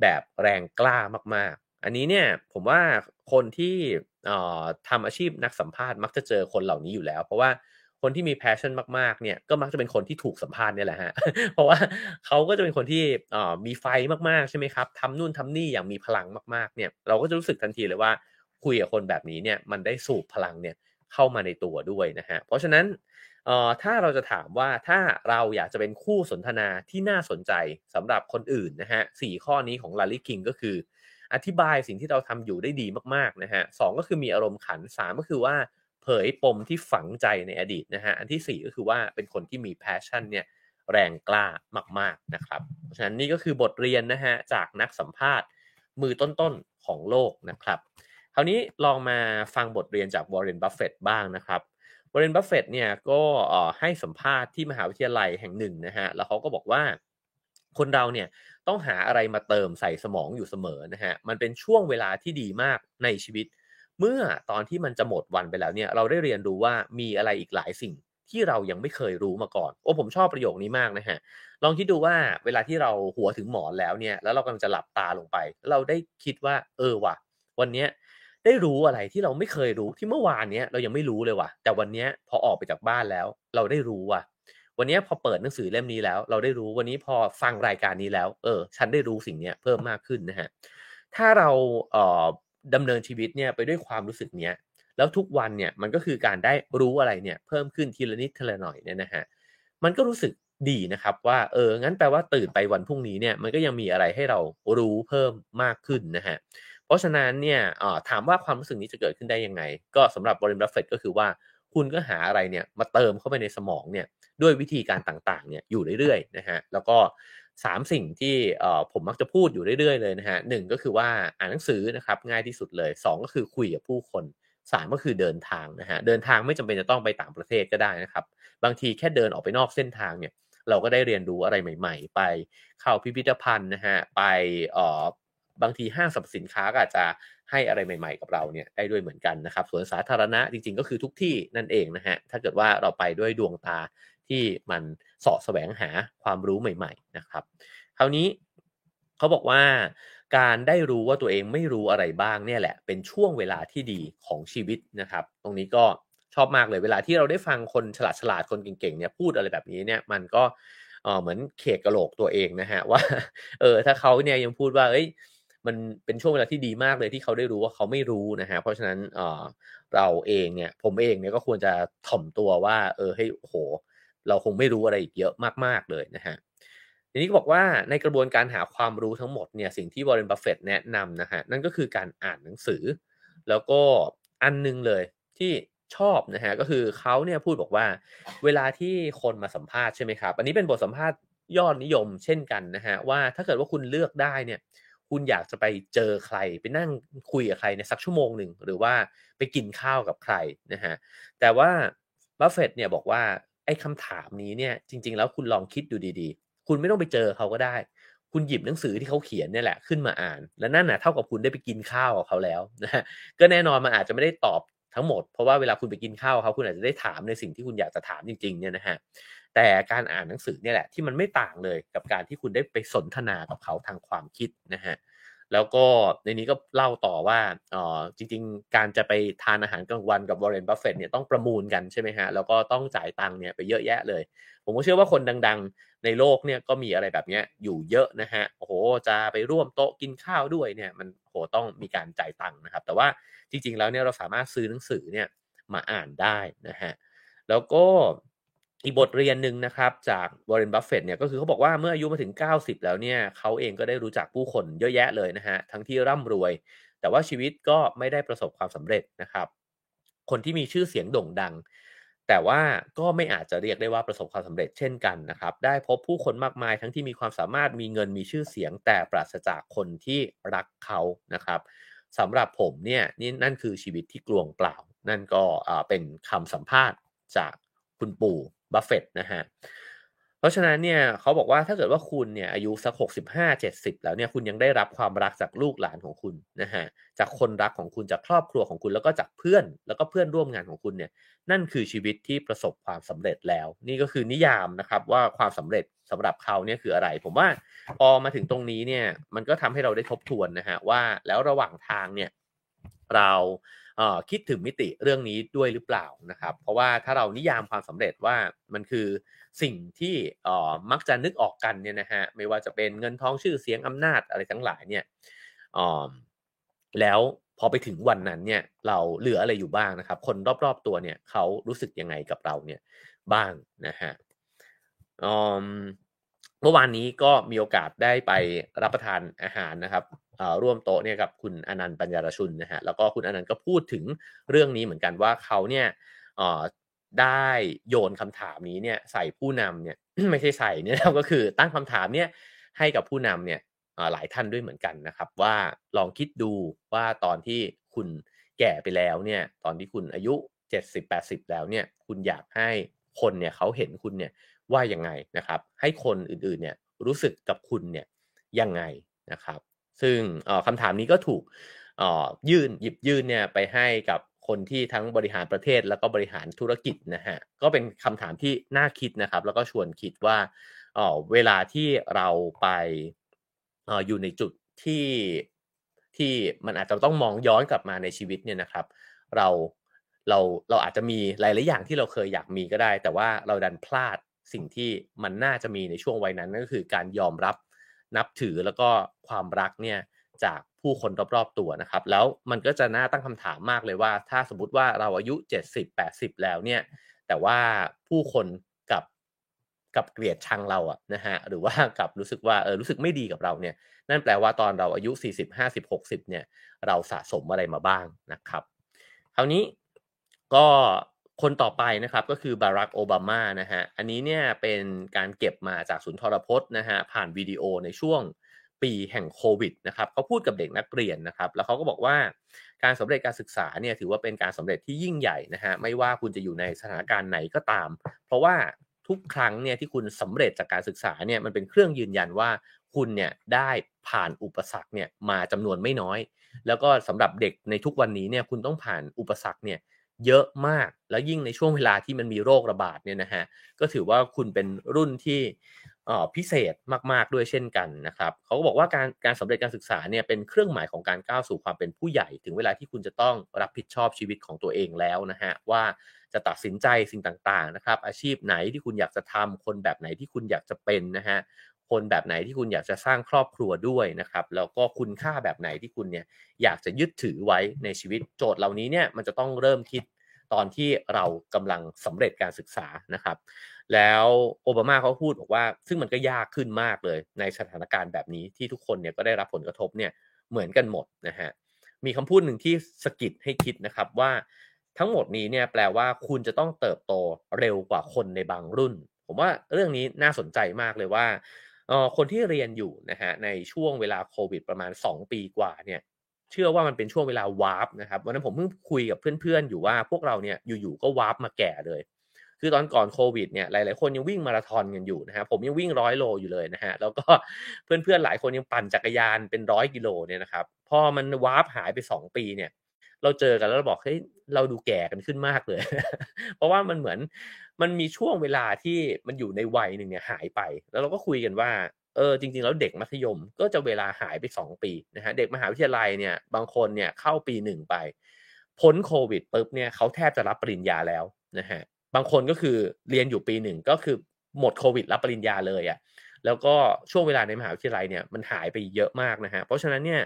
แบบแรงกล้ามากๆ อันนี้เนี่ยผมว่าคนที่ทำอาชีพนักสัมภาษณ์มักจะเจอคนเหล่านี้อยู่แล้ว เพราะว่า คนที่มี passion มากๆเนี่ยก็มักจะเป็นคนที่ถูกสัมภาษณ์เนี่ยแหละฮะเพราะว่าเขาก็จะเป็นคนที่มีไฟมากๆใช่ไหมครับทำนู่นทำนี่อย่างมีพลังมากๆเนี่ยเราก็จะรู้สึกทันทีเลยว่าคุยกับคนแบบนี้เนี่ยมันได้สูบพลังเนี่ยเข้ามาในตัวด้วยนะฮะเพราะฉะนั้นถ้าเราจะถามว่าถ้าเราอยากจะเป็นคู่สนทนาที่น่าสนใจสำหรับคนอื่นนะฮะสข้อนี้ของแลร์รีคิงก็คือ อธิบายสิ่งที่เราทำอยู่ได้ดีมากๆนะฮะสก็คือมีอารมณ์ขัน 3 ก็คือว่า เผยปมที่ฝังใจในอดีตนะฮะอันที่ 4 ก็คือว่าเป็นคนที่มี passion เนี่ยแรงกล้ามาก ๆนะครับ เพราะฉะนั้นนี่ก็คือบทเรียนนะฮะจากนักสัมภาษณ์มือต้นๆของโลกนะครับ คราวนี้ลองมาฟังบทเรียนจากวอร์เรนบัฟเฟตบ้างนะครับวอร์เรนบัฟเฟตเนี่ยก็ให้สัมภาษณ์ที่มหาวิทยาลัยแห่งหนึ่งนะฮะแล้วเขาก็บอกว่า คนเราเนี่ยต้องหาอะไรมาเติมใส่สมองอยู่เสมอนะฮะมันเป็นช่วงเวลาที่ดีมากในชีวิตเเมื่อตอนที่มันจะหมดวันไปแล้วเนี่ย เราได้เรียนรู้ว่ามีอะไรอีกหลายสิ่งที่เรายังไม่เคยรู้มาก่อน โอ้ผมชอบประโยคนี้มากนะฮะ ลองคิดดูว่าเวลาที่เราหัวถึงหมอนแล้วเนี่ย แล้วเรากำลังจะหลับตาลงไป เราได้คิดว่าเออว่ะ วันเนี้ยได้รู้อะไรที่เราไม่เคยรู้ที่เมื่อวานเนี้ยเรายังไม่รู้เลยว่ะ แต่วันเนี้ยพอออกไปจากบ้านแล้ว เราได้รู้ว่ะ วันนี้พอเปิดหนังสือเล่มนี้แล้ว เราได้รู้วันนี้พอฟังรายการนี้แล้ว เออ ฉันได้รู้สิ่งเนี้ยเพิ่มมากขึ้นนะฮะ ถ้าเราเอ่อ ดำเนินชีวิตเนี่ยไปด้วยความรู้สึกเนี้ยแล้วทุกวันเนี่ยมันก็คือการได้รู้อะไรเนี่ยเพิ่มขึ้นทีละนิดทีละหน่อยเนี่ยนะฮะมันก็รู้สึกดีนะครับว่าเอองั้นแปลว่าตื่นไปวันพรุ่งนี้เนี่ยมันก็ยังมีอะไรให้เรารู้เพิ่มมากขึ้นนะฮะเพราะฉะนั้นเนี่ยถามว่าความรู้สึกนี้จะเกิดขึ้นได้ยังไง ก็สำหรับบริษัทเฟดก็คือว่าคุณก็หาอะไรเนี่ยมาเติมเข้าไปในสมองเนี่ยด้วยวิธีการต่างๆเนี่ยอยู่เรื่อยๆนะฮะแล้วก็ สามสิ่งที่ผมมักจะพูดอยู่เรื่อยๆเลยนะฮะหนึ่งก็คือว่าอ่านหนังสือนะครับง่ายที่สุดเลย2ก็คือคุยกับผู้คนสามก็คือเดินทางนะฮะเดินทางไม่จำเป็นจะต้องไปต่างประเทศก็ได้นะครับ บางทีแค่เดินออกไปนอกเส้นทางเนี่ยเราก็ได้เรียนรู้อะไรใหม่ ๆ ไปเข้าพิพิธภัณฑ์นะฮะไปเอ่อบางทีห้างสรรพสินค้าก็อาจจะให้อะไรใหม่ ๆ กับเราเนี่ยได้ด้วยเหมือนกันนะครับสวนสาธารณะจริงๆ ก็คือทุกที่นั่นเองนะฮะถ้าเกิดว่าเราไปด้วยดวงตา ที่มันสาะแสวงหาความรู้ใหม่ ๆ นะครับ คราวนี้เขาบอกว่าการได้รู้ว่าตัวเองไม่รู้อะไรบ้างเนี่ยแหละ เป็นช่วงเวลาที่ดีของชีวิตนะครับ ตรงนี้ก็ชอบมากเลยเวลาที่เราได้ฟังคนฉลาดฉลาดคนเก่งๆเนี่ยพูดอะไรแบบนี้เนี่ยมันก็เหมือนเขกกระโหลกตัวเองนะฮะว่าเออถ้าเขาเนี่ยยังพูดว่าเอ้ยมันเป็นช่วงเวลาที่ดีมากเลยที่เขาได้รู้ว่าเขาไม่รู้นะฮะเพราะฉะนั้นเออเราเองเนี่ยผมเองเนี่ยก็ควรจะถ่อมตัวว่า เออให้โห เราคงไม่รู้อะไรอีกเยอะมากๆเลยนะฮะทีนี้ก็บอกว่าในกระบวนการหาความรู้ทั้งหมดเนี่ยสิ่งที่วอร์เรนบัฟเฟตแนะนำนะฮะนั่นก็คือการอ่านหนังสือ แล้วก็อันนึงเลยที่ชอบนะฮะก็คือเขาเนี่ยพูดบอกว่าเวลาที่คนมาสัมภาษณ์ใช่ไหมครับ อันนี้เป็นบทสัมภาษณ์ยอดนิยมเช่นกันนะฮะว่าถ้าเกิดว่าคุณเลือกได้เนี่ยคุณอยากจะไปเจอใคร ไปนั่งคุยกับใครในสักชั่วโมงหนึ่งหรือว่าไปกินข้าวกับใครนะฮะแต่ว่าบัฟเฟตเนี่ยบอกว่า ไอ้คำถามนี้เนี่ยจริง ๆ แล้วคุณลองคิดดูดีๆ คุณไม่ต้องไปเจอเขาก็ได้ คุณหยิบหนังสือที่เขาเขียนเนี่ยแหละขึ้นมาอ่าน และนั่นน่ะเท่ากับคุณได้ไปกินข้าวกับเขาแล้วนะก็แน่นอนมันอาจจะไม่ได้ตอบทั้งหมดเพราะว่าเวลาคุณไปกินข้าวเขาคุณอาจจะได้ถามในสิ่งที่คุณอยากจะถามจริงๆเนี่ยนะฮะแต่การอ่านหนังสือเนี่ยแหละที่มันไม่ต่างเลยกับการที่คุณได้ไปสนทนากับเขาทางความคิดนะฮะ แล้วก็ในนี้ก็เล่าต่อว่าอ๋อจริง ๆ การจะไปทานอาหารกลางวันกับวอร์เรนบัฟเฟตเนี่ยต้องประมูลกันใช่ไหมฮะแล้วก็ต้องจ่ายตังค์เนี่ยไปเยอะแยะเลย ผมก็เชื่อว่าคนดัง ๆ ในโลกเนี่ยก็มีอะไรแบบนี้อยู่เยอะนะฮะโอ้โหจะไปร่วมโต๊ะกินข้าวด้วยเนี่ยมันโหต้องมีการจ่ายตังค์นะครับ แต่ว่าจริง ๆ แล้วเนี่ยเราสามารถซื้อหนังสือเนี่ยมาอ่านได้นะฮะแล้วก็ อีกบทเรียนหนึ่งนะครับ จากวอร์เรนบัฟเฟตเนี่ยก็คือเขาบอกว่าเมื่ออายุมาถึง 90 แล้วเนี่ยเขาเองก็ได้รู้จักผู้คนเยอะแยะเลยนะฮะทั้งที่ร่ำรวย แต่ว่าชีวิตก็ไม่ได้ประสบความสำเร็จนะครับ คนที่มีชื่อเสียงโด่งดัง แต่ว่าก็ไม่อาจจะเรียกได้ว่าประสบความสำเร็จเช่นกันนะครับ ได้พบผู้คนมากมายทั้งที่มีความสามารถมีเงินมีชื่อเสียง แต่ปราศจากคนที่รักเขานะครับสำหรับผมเนี่ยนี่นั่นคือชีวิตที่กลวงเปล่า นั่นก็เป็นคำสัมภาษณ์จากคุณปู่ บัฟเฟตนะฮะเพราะฉะนั้นเนี่ยเขาบอกว่าถ้าเกิดว่าคุณเนี่ยอายุสักหกสิบห้าเจ็ดสิบแล้วเนี่ยคุณยังได้รับความรักจากลูกหลานของคุณนะฮะจากคนรักของคุณจากครอบครัวของคุณแล้วก็จากเพื่อน แล้วก็เพื่อนร่วมงานของคุณเนี่ยนั่นคือชีวิตที่ประสบความสำเร็จแล้ว นี่ก็คือนิยามนะครับว่าความสำเร็จสำหรับเขาเนี่ยคืออะไร ผมว่าพอมาถึงตรงนี้เนี่ยมันก็ทำให้เราได้ทบทวนนะฮะว่าแล้วระหว่างทางเนี่ยเรา คิดถึงมิติเรื่องนี้ด้วยหรือเปล่านะครับ เพราะว่าถ้าเรานิยามความสำเร็จว่ามันคือสิ่งที่มักจะนึกออกกันเนี่ยนะฮะไม่ว่าจะเป็นเงินทองชื่อเสียงอำนาจอะไรทั้งหลายเนี่ยแล้วพอไปถึงวันนั้นเนี่ยเราเหลืออะไรอยู่บ้างนะครับ คนรอบๆตัวเนี่ยเขารู้สึกยังไงกับเราเนี่ยบ้างนะฮะเมื่อวานนี้ก็มีโอกาสได้ไปรับประทานอาหารนะครับ ร่วมโต๊ะเนี่ยกับคุณอนันต์ปัญญารชุนนะฮะแล้วก็คุณอนันต์ก็พูดถึงเรื่องนี้เหมือนกันว่าเขาเนี่ยได้โยนคำถามนี้เนี่ยใส่ผู้นำเนี่ยไม่ใช่ใส่เนี่ยก็คือตั้งคำถามเนี่ยให้กับผู้นำเนี่ยหลายท่านด้วยเหมือนกันนะครับ ว่าลองคิดดูว่าตอนที่คุณแก่ไปแล้วเนี่ยตอนที่คุณอายุ 70-80 แล้วเนี่ยคุณอยากให้คนเนี่ยเขาเห็นคุณเนี่ยว่ายังไงนะครับ ให้คนอื่นๆเนี่ยรู้สึกกับคุณเนี่ยยังไงนะครับ ซึ่งคำถามนี้ก็ถูกยื่นหยิบยื่นเนี่ยไปให้กับคนที่ทั้งบริหารประเทศแล้วก็บริหารธุรกิจนะฮะก็เป็นคำถามที่น่าคิดนะครับ แล้วก็ชวนคิดว่าเวลาที่เราไปเอ่ออยู่ในจุดที่ที่มันอาจจะต้องมองย้อนกลับมาในชีวิตเนี่ยนะครับ เราเราเราอาจจะมีหลาย ๆ อย่างที่เราเคยอยากมีก็ได้ แต่ว่าเราดันพลาดสิ่งที่มันน่าจะมีในช่วงวัยนั้นนั่นก็คือการยอมรับ นับถือแล้วก็ความรักเนี่ยจากผู้คนรอบๆตัวนะครับ แล้วมันก็จะน่าตั้งคำถามมากเลยว่า ถ้าสมมติว่าเราอายุ 70 80 แล้วเนี่ย แต่ว่าผู้คนกับกับเกลียดชังเราอะนะฮะหรือว่ากับรู้สึกว่าเออรู้สึกไม่ดีกับเราเนี่ย นั่นแปลว่าตอนเราอายุ 40 50 60 เนี่ย เราสะสมอะไรมาบ้างนะครับคราวนี้ก็ คนต่อไปนะครับก็คือบารักโอบามานะฮะอันนี้เนี่ยเป็นการเก็บมาจากศูนย์ทรพจน์นะฮะผ่านวิดีโอในช่วงปีแห่งโควิดนะครับเขาพูดกับเด็กนักเรียนนะครับ แล้วเขาก็บอกว่าการสำเร็จการศึกษาเนี่ยถือว่าเป็นการสำเร็จที่ยิ่งใหญ่นะฮะไม่ว่าคุณจะอยู่ในสถานการณ์ไหนก็ตาม เพราะว่าทุกครั้งเนี่ยที่คุณสำเร็จจากการศึกษาเนี่ยมันเป็นเครื่องยืนยันว่าคุณเนี่ยได้ผ่านอุปสรรคเนี่ยมาจำนวนไม่น้อย แล้วก็สำหรับเด็กในทุกวันนี้เนี่ยคุณต้องผ่านอุปสรรคเนี่ย เยอะมาก แล้วยิ่งในช่วงเวลาที่มันมีโรคระบาดเนี่ยนะฮะก็ถือว่าคุณเป็นรุ่นที่พิเศษมาก ๆ ด้วยเช่นกันนะครับเขาก็บอกว่าการการสำเร็จการศึกษาเนี่ยเป็นเครื่องหมายของการก้าวสู่ความเป็นผู้ใหญ่ ถึงเวลาที่คุณจะต้องรับผิดชอบชีวิตของตัวเองแล้วนะฮะว่าจะตัดสินใจสิ่งต่าง ๆ นะครับ อาชีพไหนที่คุณอยากจะทำคนแบบไหนที่คุณอยากจะเป็นนะฮะ คนแบบไหนที่คุณอยากจะสร้างครอบครัวด้วยนะครับแล้วก็คุณค่าแบบไหนที่คุณเนี่ยอยากจะยึดถือไว้ในชีวิตโจทย์เหล่านี้เนี่ยมันจะต้องเริ่มคิดตอนที่เรากำลังสำเร็จการศึกษานะครับ แล้วโอบามาเขาพูดบอกว่า ซึ่งมันก็ยากขึ้นมากเลยในสถานการณ์แบบนี้ที่ทุกคนเนี่ยก็ได้รับผลกระทบเนี่ยเหมือนกันหมดนะฮะมีคำพูดหนึ่งที่สะกิดให้คิดนะครับว่าทั้งหมดนี้เนี่ยแปลว่าคุณจะต้องเติบโตเร็วกว่าคนในบางรุ่น ผมว่าเรื่องนี้น่าสนใจมากเลยว่า คนที่เรียนอยู่นะฮะในช่วงเวลาโควิดประมาณ 2 ปีกว่าเนี่ยเชื่อว่ามันเป็นช่วงเวลา warp นะครับวันนั้นผมเพิ่งคุยกับเพื่อนๆอยู่ว่าพวกเราเนี่ยอยู่ๆก็ warp มาแก่เลย คือตอนก่อนโควิดเนี่ยหลายๆคนยังวิ่งมาราธอนกันอยู่นะฮะผมยังวิ่งร้อยโลอยู่เลยนะฮะแล้วก็เพื่อนๆหลายคนยังปั่นจักรยานเป็นร้อยกิโลเนี่ยนะครับพอมันวาร์ปหายไป 2 ปีเนี่ย เราเจอกันแล้วเราบอกเฮ้ยเราดูแก่กันขึ้นมากเลย เพราะว่ามันเหมือนมันมีช่วงเวลาที่มันอยู่ในวัยหนึ่งเนี่ยหายไป แล้วเราก็คุยกันว่าเออจริงๆแล้วเด็กมัธยมก็จะเวลาหายไป 2 ปีนะฮะเด็กมหาวิทยาลัยเนี่ยบางคนเนี่ยเข้าปีหนึ่งไป พ้นโควิดปุ๊บเนี่ยเขาแทบจะรับปริญญาแล้วนะฮะบางคนก็คือเรียนอยู่ปีหนึ่งก็คือหมดโควิดรับปริญญาเลยอะ่ะแล้วก็ช่วงเวลาในมหาวิทยาลัยเนี่ยมันหายไปเยอะมากนะฮะเพราะฉะนั้นเนี่ย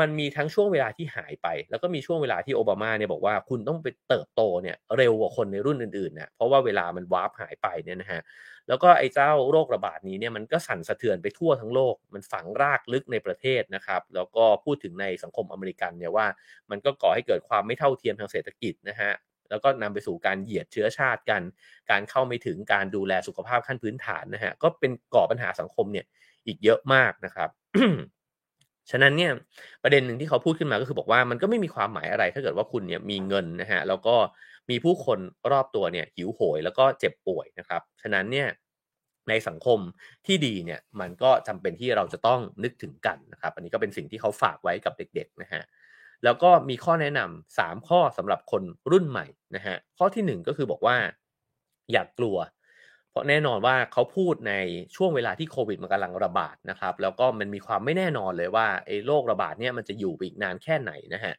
มันมีทั้งช่วงเวลาที่หายไป แล้วก็มีช่วงเวลาที่โอบามาเนี่ยบอกว่าคุณต้องไปเติบโตเนี่ยเร็วกว่าคนในรุ่นอื่นๆนะเพราะว่าเวลามันวาร์ปหายไปเนี่ยนะฮะแล้วก็ไอ้เจ้าโรคระบาดนี้เนี่ยมันก็สั่นสะเทือนไปทั่วทั้งโลก มันฝังรากลึกในประเทศนะครับ แล้วก็พูดถึงในสังคมอเมริกันเนี่ยว่า มันก็ก่อให้เกิดความไม่เท่าเทียมทางเศรษฐกิจนะฮะแล้วก็นำไปสู่การเหยียดเชื้อชาติกัน การเข้าไม่ถึงการดูแลสุขภาพขั้นพื้นฐานนะฮะก็เป็นก่อปัญหาสังคมเนี่ยอีกเยอะมากนะครับ ฉะนั้นเนี่ยประเด็นหนึ่งที่เขาพูดขึ้นมาก็คือบอกว่ามันก็ไม่มีความหมายอะไร ถ้าเกิดว่าคุณเนี่ยมีเงินนะฮะแล้วก็มีผู้คนรอบตัวเนี่ยหิวโหยแล้วก็เจ็บป่วยนะครับ ฉะนั้นเนี่ยในสังคมที่ดีเนี่ยมันก็จำเป็นที่เราจะต้องนึกถึงกันนะครับ อันนี้ก็เป็นสิ่งที่เขาฝากไว้กับเด็กๆนะฮะแล้วก็มีข้อแนะนำ3ข้อสำหรับคนรุ่นใหม่นะฮะข้อที่ 1 ก็คือบอกว่า อย่ากกลัว เพราะแน่นอนว่าเขาพูดในช่วงเวลาที่โควิดมันกำลังระบาดนะครับแล้วก็มันมีความไม่แน่นอนเลยว่าไอ้โรคระบาดเนี่ยมันจะอยู่อีกนานแค่ไหนนะฮะ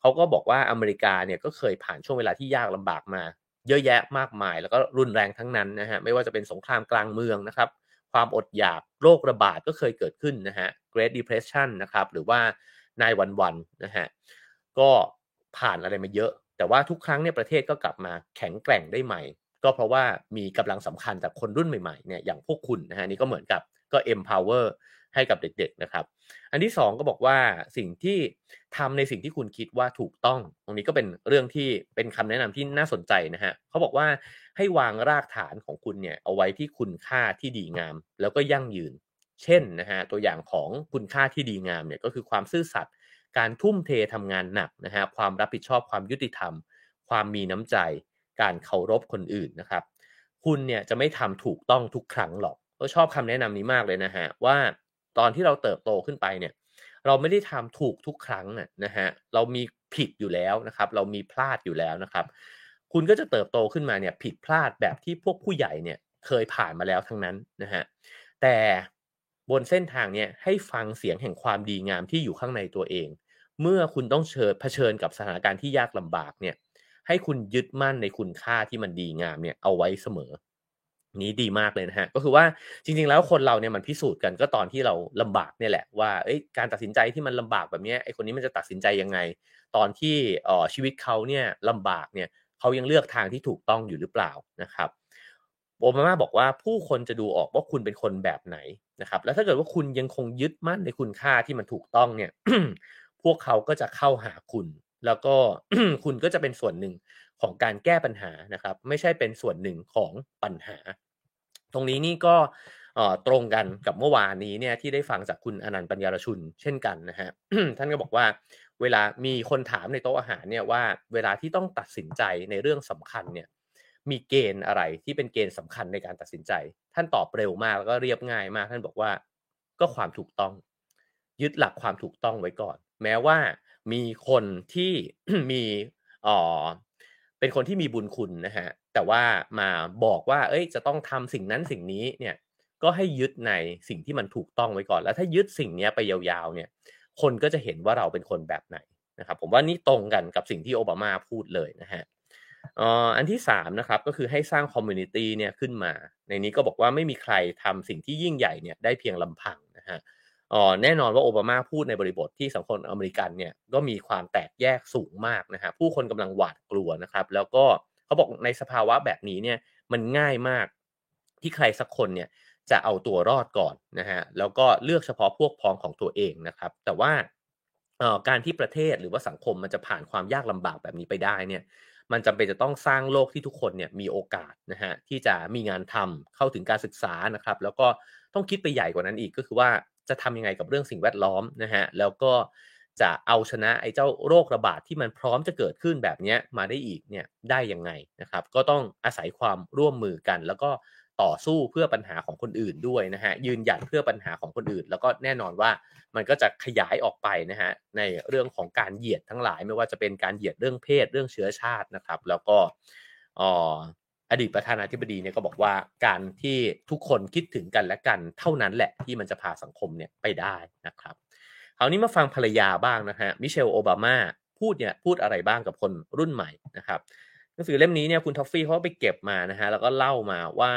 เขาก็บอกว่าอเมริกาเนี่ยก็เคยผ่านช่วงเวลาที่ยากลำบากมา เยอะแยะมากมาย แล้วก็รุนแรงทั้งนั้นนะฮะไม่ว่าจะเป็นสงครามกลางเมืองนะครับ ความอดอยากโรคระบาดก็เคยเกิดขึ้นนะฮะ Great Depression นะครับหรือว่านายวันวันนะฮะก็ผ่านอะไรมาเยอะ แต่ว่าทุกครั้งเนี่ยประเทศก็กลับมาแข็งแกร่งได้ใหม่ ก็เพราะว่ามีกำลังสำคัญจากคนรุ่นใหม่ๆเนี่ยอย่างพวกคุณนะฮะนี่ก็เหมือนกับก็ empower ให้กับเด็กๆนะครับ อันที่ 2 ก็บอกว่าสิ่งที่ทำในสิ่งที่คุณคิดว่าถูกต้อง ตรงนี้ก็เป็นเรื่องที่เป็นคำแนะนำที่น่าสนใจนะฮะเขาบอกว่าให้วางรากฐานของคุณเนี่ยเอาไว้ที่คุณค่าที่ดีงาม แล้วก็ยั่งยืน เช่นนะฮะตัวอย่างของคุณค่าที่ดีงามเนี่ยก็คือความซื่อสัตย์การทุ่มเททำงานหนักนะฮะความรับผิดชอบความยุติธรรม ความมีน้ำใจ การเคารพคนอื่นนะครับ คุณเนี่ยจะไม่ทำถูกต้องทุกครั้งหรอกก็ชอบคำแนะนำนี้มากเลยนะฮะว่าตอนที่เราเติบโตขึ้นไปเนี่ย เราไม่ได้ทำถูกทุกครั้งนะฮะเรามีผิดอยู่แล้วนะครับ เรามีพลาดอยู่แล้วนะครับ คุณก็จะเติบโตขึ้นมาเนี่ยผิดพลาดแบบที่พวกผู้ใหญ่เนี่ยเคยผ่านมาแล้วทั้งนั้นนะฮะแต่บนเส้นทางเนี่ยให้ฟังเสียงแห่งความดีงามที่อยู่ข้างในตัวเอง เมื่อคุณต้องเชิญเผชิญกับสถานการณ์ที่ยากลำบากเนี่ย ให้คุณยึดมั่นในคุณค่าที่มันดีงามเนี่ยเอาไว้เสมอ นี้ดีมากเลยนะฮะก็คือว่าจริง ๆ แล้วคนเราเนี่ยมันพิสูจน์กันก็ตอนที่เราลำบากเนี่ยแหละว่าการตัดสินใจที่มันลำบากแบบนี้ไอ้คนนี้มันจะตัดสินใจยังไง ตอนที่ออชีวิตเขาเนี่ยลำบากเนี่ยเขายังเลือกทางที่ถูกต้องอยู่หรือเปล่านะครับโอบามาบอกว่าผู้คนจะดูออกว่าคุณเป็นคนแบบไหนนะครับ แล้วถ้าเกิดว่าคุณยังคงยึดมั่นในคุณค่าที่มันถูกต้องเนี่ย พวกเขาก็จะเข้าหาคุณ แล้วก็คุณก็จะเป็นส่วนหนึ่งของการแก้ปัญหานะครับ ไม่ใช่เป็นส่วนหนึ่งของปัญหา ตรงนี้นี่ก็ตรงกันกับเมื่อวานนี้เนี่ยที่ได้ฟังจากคุณอนันต์ปัญญารชุน เช่นกันนะฮะท่านก็บอกว่าเวลามีคนถามในโต๊ะอาหารเนี่ยว่าเวลาที่ต้องตัดสินใจในเรื่องสำคัญเนี่ยมีเกณฑ์อะไรที่เป็นเกณฑ์สำคัญในการตัดสินใจ ท่านตอบเร็วมากแล้วก็เรียบง่ายมาก ท่านบอกว่าก็ความถูกต้อง ยึดหลักความถูกต้องไว้ก่อน แม้ว่า มีคนที่มีอ๋อเป็นคนที่มีบุญคุณนะฮะแต่ว่ามาบอกว่า เอ้ย จะต้องทำสิ่งนั้นสิ่งนี้เนี่ย ก็ให้ยึดในสิ่งที่มันถูกต้องไว้ก่อน แล้วถ้ายึดสิ่งนี้ไปยาวๆ เนี่ย คนก็จะเห็นว่าเราเป็นคนแบบไหนนะครับ ผมว่านี่ตรงกันกับสิ่งที่โอบามาพูดเลยนะฮะอันที่3นะครับก็คือให้สร้าง community เนี่ยขึ้นมา ในนี้ก็บอกว่าไม่มีใครทำสิ่งที่ยิ่งใหญ่เนี่ยได้เพียงลำพังนะฮะ ออแน่นอนว่าโอบามาพูดในบริบทที่สังคมอเมริกันเนี่ยก็มีความแตกแยกสูงมากนะฮะผู้คนกำลังหวาดกลัวนะครับ แล้วก็เขาบอกในสภาวะแบบนี้เนี่ยมันง่ายมากที่ใครสักคนเนี่ยจะเอาตัวรอดก่อนนะฮะแล้วก็เลือกเฉพาะพวกพ้องของตัวเองนะครับ แต่ว่าการที่ประเทศหรือว่าสังคมมันจะผ่านความยากลำบากแบบนี้ไปได้เนี่ยมันจำเป็นจะต้องสร้างโลกที่ทุกคนเนี่ยมีโอกาสนะฮะที่จะมีงานทำเข้าถึงการศึกษานะครับ แล้วก็ต้องคิดไปใหญ่กว่านั้นอีกก็คือว่า จะทำยังไงกับเรื่องสิ่งแวดล้อมนะฮะแล้วก็จะเอาชนะไอ้เจ้าโรคระบาดที่มันพร้อมจะเกิดขึ้นแบบนี้มาได้อีกเนี่ยได้ยังไงนะครับ ก็ต้องอาศัยความร่วมมือกัน แล้วก็ต่อสู้เพื่อปัญหาของคนอื่นด้วยนะฮะยืนหยัดเพื่อปัญหาของคนอื่น แล้วก็แน่นอนว่ามันก็จะขยายออกไปนะฮะในเรื่องของการเหยียดทั้งหลาย ไม่ว่าจะเป็นการเหยียดเรื่องเพศเรื่องเชื้อชาตินะครับ แล้วก็ อดีตประธานาธิบดีเนี่ยก็บอกว่าการที่ทุกคนคิดถึงกันและกันเท่านั้นแหละที่มันจะพาสังคมเนี่ยไปได้นะครับคราวนี้มาฟังภรรยาบ้างนะฮะมิเชลโอบามาพูดเนี่ยพูดอะไรบ้างกับคนรุ่นใหม่นะครับหนังสือเล่มนี้เนี่ยคุณทอฟฟี่เขาไปเก็บมานะฮะแล้วก็เล่ามาว่า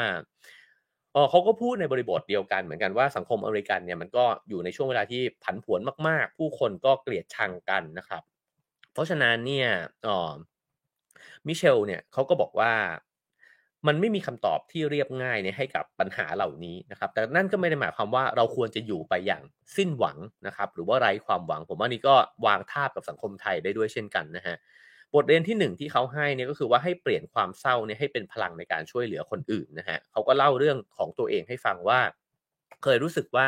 เออเขาก็พูดในบริบทเดียวกันเหมือนกันว่าสังคมอเมริกันเนี่ยมันก็อยู่ในช่วงเวลาที่ผันผวนมาก ๆ ผู้คนก็เกลียดชังกันนะครับ เพราะฉะนั้นเนี่ยอ๋อมิเชลเนี่ยเขาก็บอกว่า มันไม่มีคำตอบที่เรียบง่ายเนี่ยให้กับปัญหาเหล่านี้นะครับ แต่นั่นก็ไม่ได้หมายความว่าเราควรจะอยู่ไปอย่างสิ้นหวังนะครับ หรือว่าไร้ความหวัง ผมว่านี่ก็วางท่ากับสังคมไทยได้ด้วยเช่นกันนะฮะบทเรียนที่หนึ่งที่เขาให้เนี่ยก็คือว่าให้เปลี่ยนความเศร้าเนี่ยให้เป็นพลังในการช่วยเหลือคนอื่นนะฮะเขาก็เล่าเรื่องของตัวเองให้ฟังว่า เคยรู้สึกว่า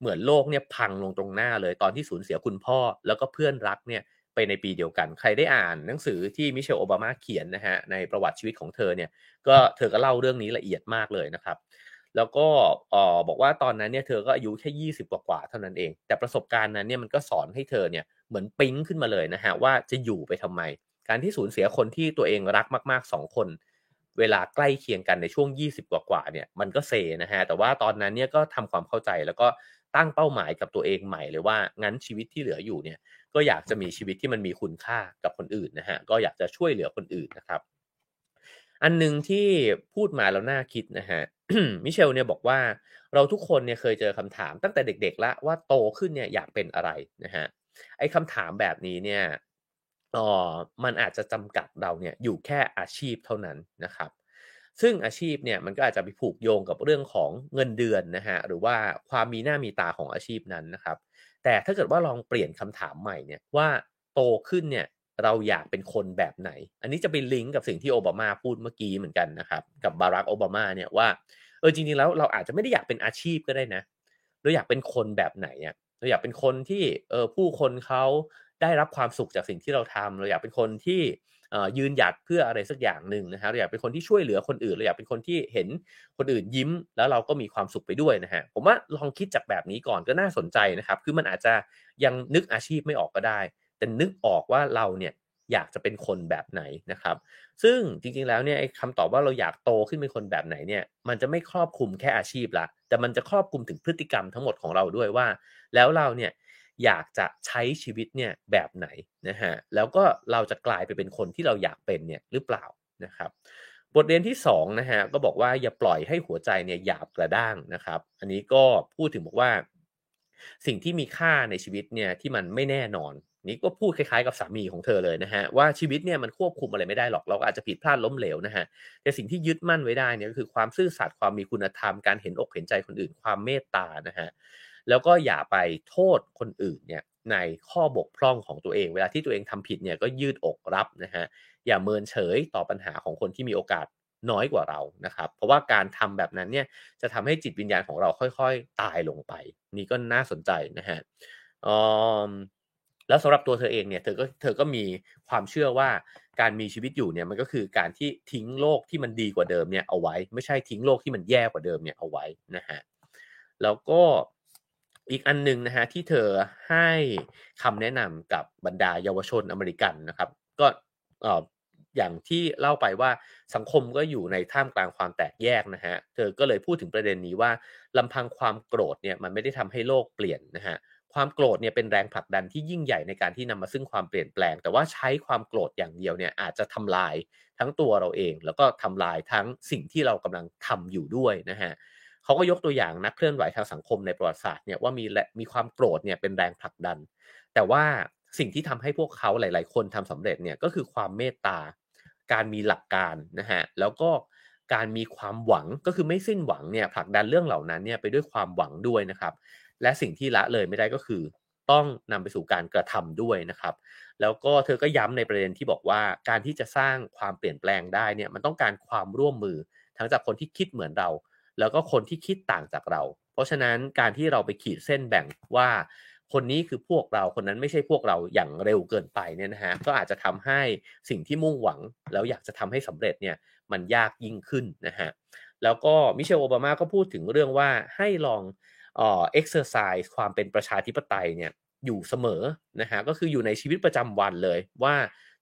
เหมือนโลกเนี่ยพังลงตรงหน้าเลยตอนที่สูญเสียคุณพ่อ แล้วก็เพื่อนรักเนี่ย ไปในปีเดียวกัน ใครได้อ่านหนังสือที่มิเชลโอบามาเขียนนะฮะในประวัติชีวิตของเธอเนี่ยก็เธอก็เล่าเรื่องนี้ละเอียดมากเลยนะครับ แล้วก็ออบอกว่าตอนนั้นเนี่ยเธอก็อายุแค่ยี่สิบกว่าเท่านั้นเอง แต่ประสบการณ์นั้นเนี่ยมันก็สอนให้เธอเนี่ยเหมือนปิ๊งขึ้นมาเลยนะฮะว่าจะอยู่ไปทำไม การที่สูญเสียคนที่ตัวเองรักมากๆสองคน เวลาใกล้เคียงกันในช่วง 20 กว่าๆเนี่ยมันก็เซนะฮะแต่ว่าตอนนั้นเนี่ยก็ทำความเข้าใจแล้วก็ ตั้งเป้าหมายกับตัวเองใหม่เลยว่างั้นชีวิตที่เหลืออยู่เนี่ยก็อยากจะมีชีวิตที่มันมีคุณค่ากับคนอื่นนะฮะก็อยากจะช่วยเหลือคนอื่นนะครับ อันหนึ่งที่พูดมาแล้วน่าคิดนะฮะมิเชลเนี่ยบอกว่าเราทุกคนเนี่ยเคยเจอคำถามตั้งแต่เด็กๆแล้วว่าโตขึ้นเนี่ยอยากเป็นอะไรนะฮะไอ้คำถามแบบนี้เนี่ยอ๋อมันอาจจะจำกัดเราเนี่ยอยู่แค่อาชีพเท่านั้นนะครับ ซึ่งอาชีพเนี่ยมันก็อาจจะไปผูกโยงกับเรื่องของเงินเดือนนะฮะหรือว่าความมีหน้ามีตาของอาชีพนั้นนะครับ แต่ถ้าเกิดว่าลองเปลี่ยนคำถามใหม่เนี่ยว่าโตขึ้นเนี่ยเราอยากเป็นคนแบบไหน อันนี้จะไปลิงก์กับสิ่งที่โอบามาพูดเมื่อกี้เหมือนกันนะครับ กับบารักโอบามาเนี่ยว่าเออจริงๆแล้วเราอาจจะไม่ได้อยากเป็นอาชีพก็ได้นะ เราอยากเป็นคนแบบไหนอะเราอยากเป็นคนที่เออผู้คนเขาได้รับความสุขจากสิ่งที่เราทำเราอยากเป็นคนที่ ยืนหยัดเพื่ออะไรสักอย่างหนึ่งนะฮะเราอยากเป็นคนที่ช่วยเหลือคนอื่นเราอยากเป็นคนที่เห็นคนอื่นยิ้ม แล้วเราก็มีความสุขไปด้วยนะฮะผมว่าลองคิดจากแบบนี้ก่อนก็น่าสนใจนะครับคือมันอาจจะยังนึกอาชีพไม่ออกก็ได้ แต่นึกออกว่าเราเนี่ยอยากจะเป็นคนแบบไหนนะครับ ซึ่งจริงๆแล้วเนี่ยคำตอบว่าเราอยากโตขึ้นเป็นคนแบบไหนเนี่ย มันจะไม่ครอบคลุมแค่อาชีพละ แต่มันจะครอบคลุมถึงพฤติกรรมทั้งหมดของเราด้วยว่า แล้วเราเนี่ย อยากจะใช้ชีวิตเนี่ยแบบไหนนะฮะแล้วก็เราจะกลายไปเป็นคนที่เราอยากเป็นเนี่ยหรือเปล่านะครับบทเรียนที่2นะฮะก็บอกว่าอย่าปล่อยให้หัวใจเนี่ยหยาบกระด้างนะครับ อันนี้ก็พูดถึงบอกว่า สิ่งที่มีค่าในชีวิตเนี่ยที่มันไม่แน่นอน นี่ก็พูดคล้ายๆกับสามีของเธอเลยนะฮะว่าชีวิตเนี่ยมันควบคุมอะไรไม่ได้หรอกเราอาจจะผิดพลาดล้มเหลวนะฮะแต่สิ่งที่ยึดมั่นไว้ได้เนี่ยก็คือความซื่อสัตย์ความมีคุณธรรมการเห็นอกเห็นใจคนอื่นความเมตตานะฮะ แล้วก็อย่าไปโทษคนอื่นเนี่ยในข้อบกพร่องของตัวเอง เวลาที่ตัวเองทำผิดเนี่ยก็ยืดอกรับนะฮะอย่าเมินเฉยต่อปัญหาของคนที่มีโอกาสน้อยกว่าเรานะครับ เพราะว่าการทำแบบนั้นเนี่ยจะทำให้จิตวิญญาณของเราค่อยๆ ตายลงไป นี่ก็น่าสนใจนะฮะแล้วสำหรับตัวเธอเองเนี่ยเธอก็เธอก็มีความเชื่อว่าการมีชีวิตอยู่เนี่ยมันก็คือการที่ทิ้งโลกที่มันดีกว่าเดิมเนี่ยเอาไว้ ไม่ใช่ทิ้งโลกที่มันแย่กว่าเดิมเนี่ยเอาไว้นะฮะแล้วก็ อีกอันหนึ่งนะฮะที่เธอให้คำแนะนำกับบรรดาเยาวชนอเมริกันนะครับ ก็อย่างที่เล่าไปว่าสังคมก็อยู่ในท่ามกลางความแตกแยกนะฮะ เธอก็เลยพูดถึงประเด็นนี้ว่าลำพังความโกรธเนี่ยมันไม่ได้ทำให้โลกเปลี่ยนนะฮะความโกรธเนี่ยเป็นแรงผลักดันที่ยิ่งใหญ่ในการที่นำมาซึ่งความเปลี่ยนแปลง แต่ว่าใช้ความโกรธอย่างเดียวเนี่ยอาจจะทำลายทั้งตัวเราเอง แล้วก็ทำลายทั้งสิ่งที่เรากำลังทำอยู่ด้วยนะฮะ เขาก็ยกตัวอย่างนักเคลื่อนไหวทางสังคมในประวัติศาสตร์เนี่ยว่ามีและมีความโกรธเนี่ยเป็นแรงผลักดัน แต่ว่าสิ่งที่ทำให้พวกเขาหลาย ๆ คนทำสำเร็จเนี่ยก็คือความเมตตา การมีหลักการนะฮะแล้วก็การมีความหวังก็คือไม่สิ้นหวังเนี่ยผลักดันเรื่องเหล่านั้นเนี่ยไปด้วยความหวังด้วยนะครับ และสิ่งที่ละเลยไม่ได้ก็คือ ต้องนำไปสู่การกระทำด้วยนะครับ แล้วก็เธอก็ย้ำในประเด็นที่บอกว่าการที่จะสร้างความเปลี่ยนแปลงได้เนี่ยมันต้องการความร่วมมือทั้งจากคนที่คิดเหมือนเรา แล้วก็คนที่คิดต่างจากเรา เพราะฉะนั้นการที่เราไปขีดเส้นแบ่งว่าคนนี้คือพวกเราคนนั้นไม่ใช่พวกเราอย่างเร็วเกินไปเนี่ยนะฮะก็อาจจะทำให้สิ่งที่มุ่งหวัง แล้วอยากจะทำให้สำเร็จเนี่ยมันยากยิ่งขึ้นนะฮะแล้วก็มิเชลโอบามาก็พูดถึงเรื่องว่าให้ลองเอ่อ exercise ความเป็นประชาธิปไตยเนี่ยอยู่เสมอนะฮะก็คืออยู่ในชีวิตประจำวันเลยว่า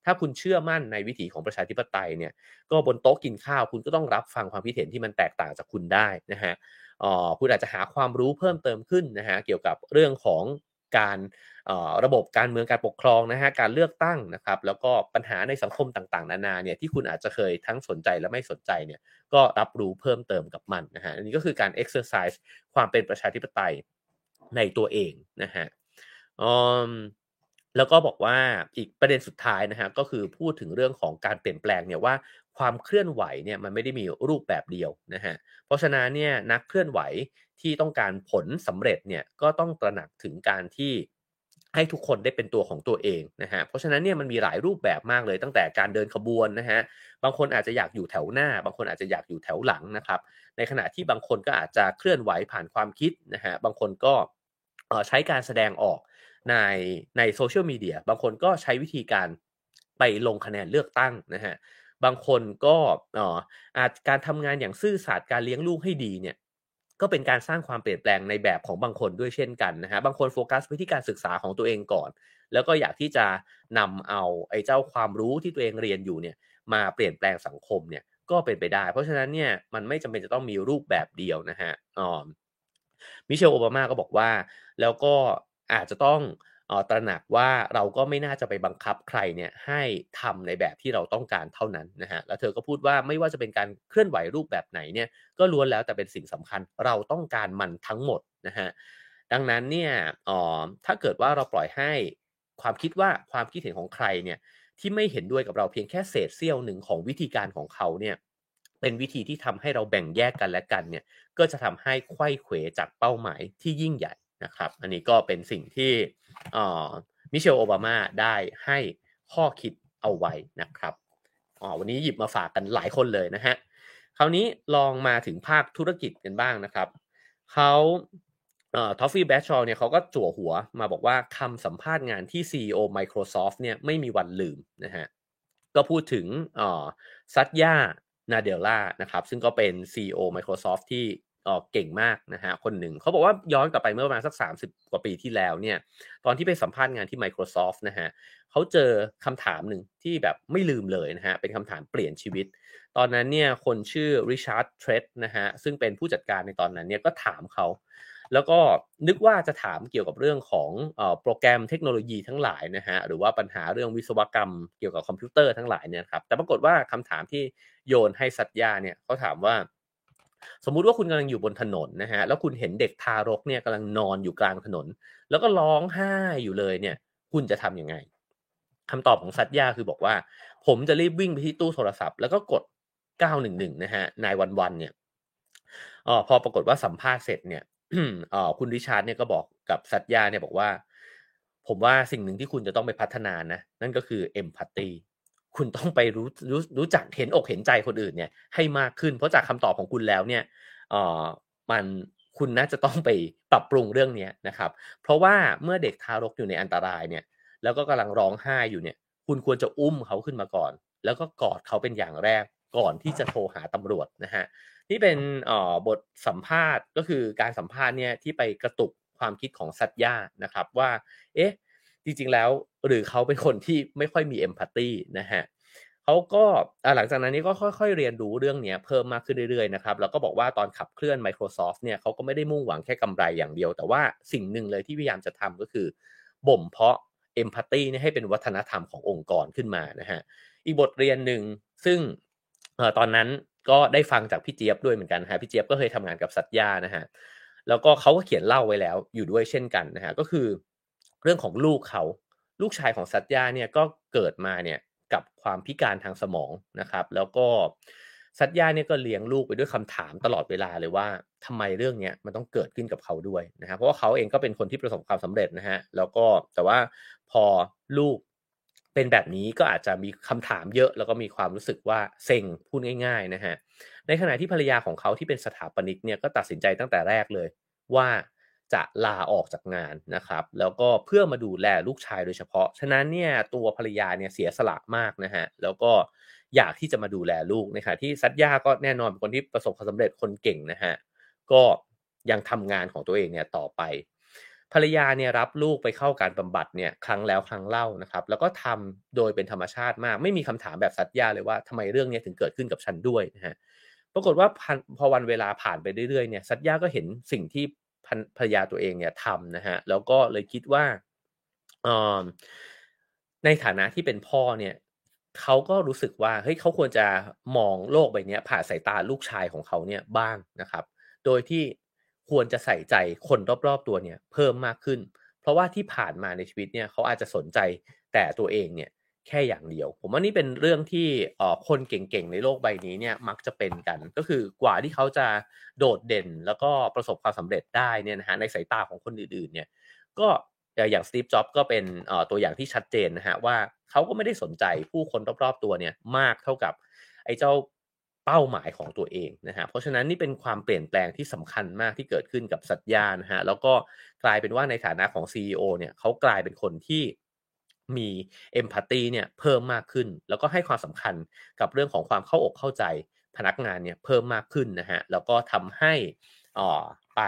ถ้าคุณเชื่อมั่นในวิถีของประชาธิปไตยเนี่ยก็บนโต๊ะกินข้าวคุณก็ต้องรับฟังความคิดเห็นที่มันแตกต่างจากคุณได้นะฮะอ๋อคุณอาจจะหาความรู้เพิ่มเติมขึ้นนะฮะเกี่ยวกับเรื่องของการระบบการเมืองการปกครองนะฮะการเลือกตั้งนะครับ แล้วก็ปัญหาในสังคมต่างๆ นานาเนี่ยที่คุณอาจจะเคยทั้งสนใจและไม่สนใจเนี่ยก็รับรู้เพิ่มเติมกับมันนะฮะอันนี้ก็คือการ exercise ความเป็นประชาธิปไตยในตัวเองนะฮะ แล้วก็บอกว่าอีกประเด็นสุดท้ายนะฮะก็คือพูดถึงเรื่องของการเปลี่ยนแปลงเนี่ยว่าความเคลื่อนไหวเนี่ยมันไม่ได้มีรูปแบบเดียวนะฮะเพราะฉะนั้นเนี่ยนักเคลื่อนไหวที่ต้องการผลสำเร็จเนี่ยก็ต้องตระหนักถึงการที่ให้ทุกคนได้เป็นตัวของตัวเองนะฮะเพราะฉะนั้นเนี่ยมันมีหลายรูปแบบมากเลยตั้งแต่การเดินขบวนนะฮะบางคนอาจจะอยากอยู่แถวหน้า บางคนอาจจะอยากอยู่แถวหลังนะครับ ในขณะที่บางคนก็อาจจะเคลื่อนไหวผ่านความคิดนะฮะบางคนก็ใช้การแสดงออก ในในโซเชียลมีเดียบางคนก็ใช้วิธีการไปลงคะแนนเลือกตั้งนะฮะบางคนก็อาจการทำงานอย่างซื่อสัตย์การเลี้ยงลูกให้ดีเนี่ยก็เป็นการสร้างความเปลี่ยนแปลงในแบบของบางคนด้วยเช่นกันนะฮะบางคนโฟกัสไปที่การศึกษาของตัวเองก่อน แล้วก็อยากที่จะนำเอาไอ้เจ้าความรู้ที่ตัวเองเรียนอยู่เนี่ยมาเปลี่ยนแปลงสังคมเนี่ยก็เป็นไปได้ เพราะฉะนั้นเนี่ยมันไม่จำเป็นจะต้องมีรูปแบบเดียวนะฮะอ๋อมิเชลโอบามาก็บอกว่า แล้วก็ อาจจะต้องตระหนักว่าเราก็ไม่น่าจะไปบังคับใครเนี่ยให้ทำในแบบที่เราต้องการเท่านั้นนะฮะแล้วเธอก็พูดว่าไม่ว่าจะเป็นการเคลื่อนไหวรูปแบบไหนเนี่ยก็ล้วนแล้วแต่เป็นสิ่งสำคัญเราต้องการมันทั้งหมดนะฮะดังนั้นเนี่ยอ๋อถ้าเกิดว่าเราปล่อยให้ความคิดว่าความคิดเห็นของใครเนี่ยที่ไม่เห็นด้วยกับเราเพียงแค่เศษเสี้ยวหนึ่งของวิธีการของเขาเนี่ยเป็นวิธีที่ทำให้เราแบ่งแยกกันและกันเนี่ยก็จะทำให้ไข้เขวจากเป้าหมายที่ยิ่งใหญ่ นะครับ อันนี้ก็เป็นสิ่งที่มิเชลโอบามาได้ให้ข้อคิดเอาไว้นะครับอ๋อวันนี้หยิบมาฝากกันหลายคนเลยนะฮะคราวนี้ลองมาถึงภาคธุรกิจกันบ้างนะครับเขาทอฟฟี่แบชชอลเนี่ยเขาก็จั่วหัวมาบอกว่าคำสัมภาษณ์งานที่ CEO Microsoft เนี่ยไม่มีวันลืมนะฮะก็พูดถึงซัตยานาเดลล่านะครับซึ่งก็เป็น CEO Microsoft ที่ เก่งมากนะฮะคนหนึ่งเขาบอกว่าย้อนกลับไปเมื่อประมาณสัก 30 กว่าปีที่แล้วเนี่ย ตอนที่ไปสัมภาษณ์งานที่ Microsoft นะฮะเขาเจอคำถามหนึ่งที่แบบไม่ลืมเลยนะฮะเป็นคำถามเปลี่ยนชีวิต ตอนนั้นเนี่ยคนชื่อริชาร์ดเทรดนะฮะซึ่งเป็นผู้จัดการในตอนนั้นเนี่ยก็ถามเขาแล้วก็นึกว่าจะถามเกี่ยวกับเรื่องของโปรแกรมเทคโนโลยีทั้งหลายนะฮะหรือว่าปัญหาเรื่องวิศวกรรมเกี่ยวกับคอมพิวเตอร์ทั้งหลายเนี่ยครับแต่ปรากฏว่าคำถามที่โยนให้สัตยาเนี่ยเขาถามว่า สมมุติว่าคุณกำลังอยู่บนถนนนะฮะแล้วคุณเห็นเด็กทารกเนี่ยกำลังนอนอยู่กลางถนน แล้วก็ร้องไห้อยู่เลยเนี่ย คุณจะทํำยังไงคำตอบของสัตยาคือบอกว่า ผมจะรีบวิ่งไปที่ตู้โทรศัพท์แล้วก็กด 911 นะฮะนายวันวันเนี่ยออพอปรากฏว่าสัมภาษณ์เสร็จเนี่ยออคุณริชาร์ดเนี่ยก็บอกกับสัตยาเนี่ยบอกว่า ผมว่าสิ่งหนึ่งที่คุณจะต้องไปพัฒนานะ นั่นก็คือเอมพัตตี คุณต้องไปรู้รู้รู้จักเห็นอกเห็นใจคนอื่นเนี่ยให้มากขึ้น เพราะจากคำตอบของคุณแล้วเนี่ยเออมันคุณน่าจะต้องไปปรับปรุงเรื่องนี้นะครับ เพราะว่าเมื่อเด็กทารกอยู่ในอันตรายเนี่ย แล้วก็กำลังร้องไห้อยู่เนี่ย คุณควรจะอุ้มเขาขึ้นมาก่อน แล้วก็กอดเขาเป็นอย่างแรกก่อนที่จะโทรหาตำรวจนะฮะนี่เป็นบทสัมภาษณ์ก็คือการสัมภาษณ์เนี่ยที่ไปกระตุกความคิดของสัตยานะครับว่า เอ๊ะ จริงๆแล้วหรือเขาเป็นคนที่ไม่ค่อยมีเอมพัตตีนะฮะเขาก็หลังจากนั้นนี่ก็ค่อยๆเรียนรู้เรื่องนี้เพิ่มมากขึ้นเรื่อยๆนะครับแล้วก็บอกว่าตอนขับเคลื่อน Microsoft เนี่ยเขาก็ไม่ได้มุ่งหวังแค่กำไรอย่างเดียว แต่ว่าสิ่งหนึ่งเลยที่พยายามจะทำก็คือบ่มเพาะเอมพัตตีให้เป็นวัฒนธรรมขององค์กรขึ้นมานะฮะอีกบทเรียนหนึ่งซึ่งตอนนั้นก็ได้ฟังจากพี่เจี๊ยบด้วยเหมือนกันฮะพี่เจี๊ยบก็เคยทำงานกับสัตยานะฮะแล้วก็เขาก็เขียนเล่าไว้แล้วอยู่ด้วยเช่นกันนะฮะก็คือ เรื่องของลูกเขา ลูกชายของสัตยาเนี่ยก็เกิดมาเนี่ยกับความพิการทางสมองนะครับ แล้วก็สัตยาเนี่ยก็เลี้ยงลูกไปด้วยคำถามตลอดเวลาเลยว่าทำไมเรื่องเนี้ยมันต้องเกิดขึ้นกับเขาด้วยนะฮะเพราะว่าเขาเองก็เป็นคนที่ประสบความสำเร็จนะฮะแล้วก็แต่ว่าพอลูกเป็นแบบนี้ก็อาจจะมีคำถามเยอะ แล้วก็มีความรู้สึกว่าเซ็งพูดง่าย ๆนะฮะในขณะที่ภรรยาของเขาที่เป็นสถาปนิกเนี่ยก็ตัดสินใจตั้งแต่แรกเลย ว่า จะลาออกจากงานนะครับ แล้วก็เพื่อมาดูแลลูกชายโดยเฉพาะ ฉะนั้นเนี่ยตัวภรรยาเนี่ยเสียสละมากนะฮะ แล้วก็อยากที่จะมาดูแลลูกนะคะที่ซัดยาก็แน่นอนเป็นคนที่ประสบความสำเร็จคนเก่งนะฮะ ก็ยังทำงานของตัวเองเนี่ยต่อไป ภรรยาเนี่ยรับลูกไปเข้าการบำบัดเนี่ยครั้งแล้วครั้งเล่านะครับ แล้วก็ทำโดยเป็นธรรมชาติมาก ไม่มีคำถามแบบสัตยาเลยว่าทำไมเรื่องนี้ถึงเกิดขึ้นกับฉันด้วยนะฮะปรากฏว่าพอวันเวลาผ่านไปเรื่อยๆเนี่ยสัตยาก็เห็นสิ่งที่ ภรรยาตัวเองเนี่ยทำนะฮะแล้วก็เลยคิดว่าในฐานะที่เป็นพ่อเนี่ยเขาก็รู้สึกว่าเฮ้ยเขาควรจะมองโลกใบนี้ผ่านสายตาลูกชายของเขาเนี่ยบ้างนะครับ โดยที่ควรจะใส่ใจคนรอบๆตัวเนี่ยเพิ่มมากขึ้น เพราะว่าที่ผ่านมาในชีวิตเนี่ยเขาอาจจะสนใจแต่ตัวเองเนี่ย แค่อย่างเดียว ผมว่านี่เป็นเรื่องที่คนเก่งๆในโลกใบนี้เนี่ยมักจะเป็นกัน ก็คือกว่าที่เขาจะโดดเด่นแล้วก็ประสบความสำเร็จได้เนี่ยนะฮะในสายตาของคนอื่นๆเนี่ยก็อย่างสตีฟจ็อบก็เป็นตัวอย่างที่ชัดเจนนะฮะว่าเขาก็ไม่ได้สนใจผู้คนรอบๆตัวเนี่ยมากเท่ากับไอ้เจ้าเป้าหมายของตัวเองนะฮะเพราะฉะนั้นนี่เป็นความเปลี่ยนแปลงที่สำคัญมากที่เกิดขึ้นกับสัญญานะฮะแล้วก็กลายเป็นว่าในฐานะของ CEO เนี่ยเขากลายเป็นคนที่ มีเอมพัตตีเนี่ยเพิ่มมากขึ้น แล้วก็ให้ความสำคัญกับเรื่องของความเข้าอกเข้าใจพนักงานเนี่ยเพิ่มมากขึ้นนะฮะแล้วก็ทำให้อ่อไป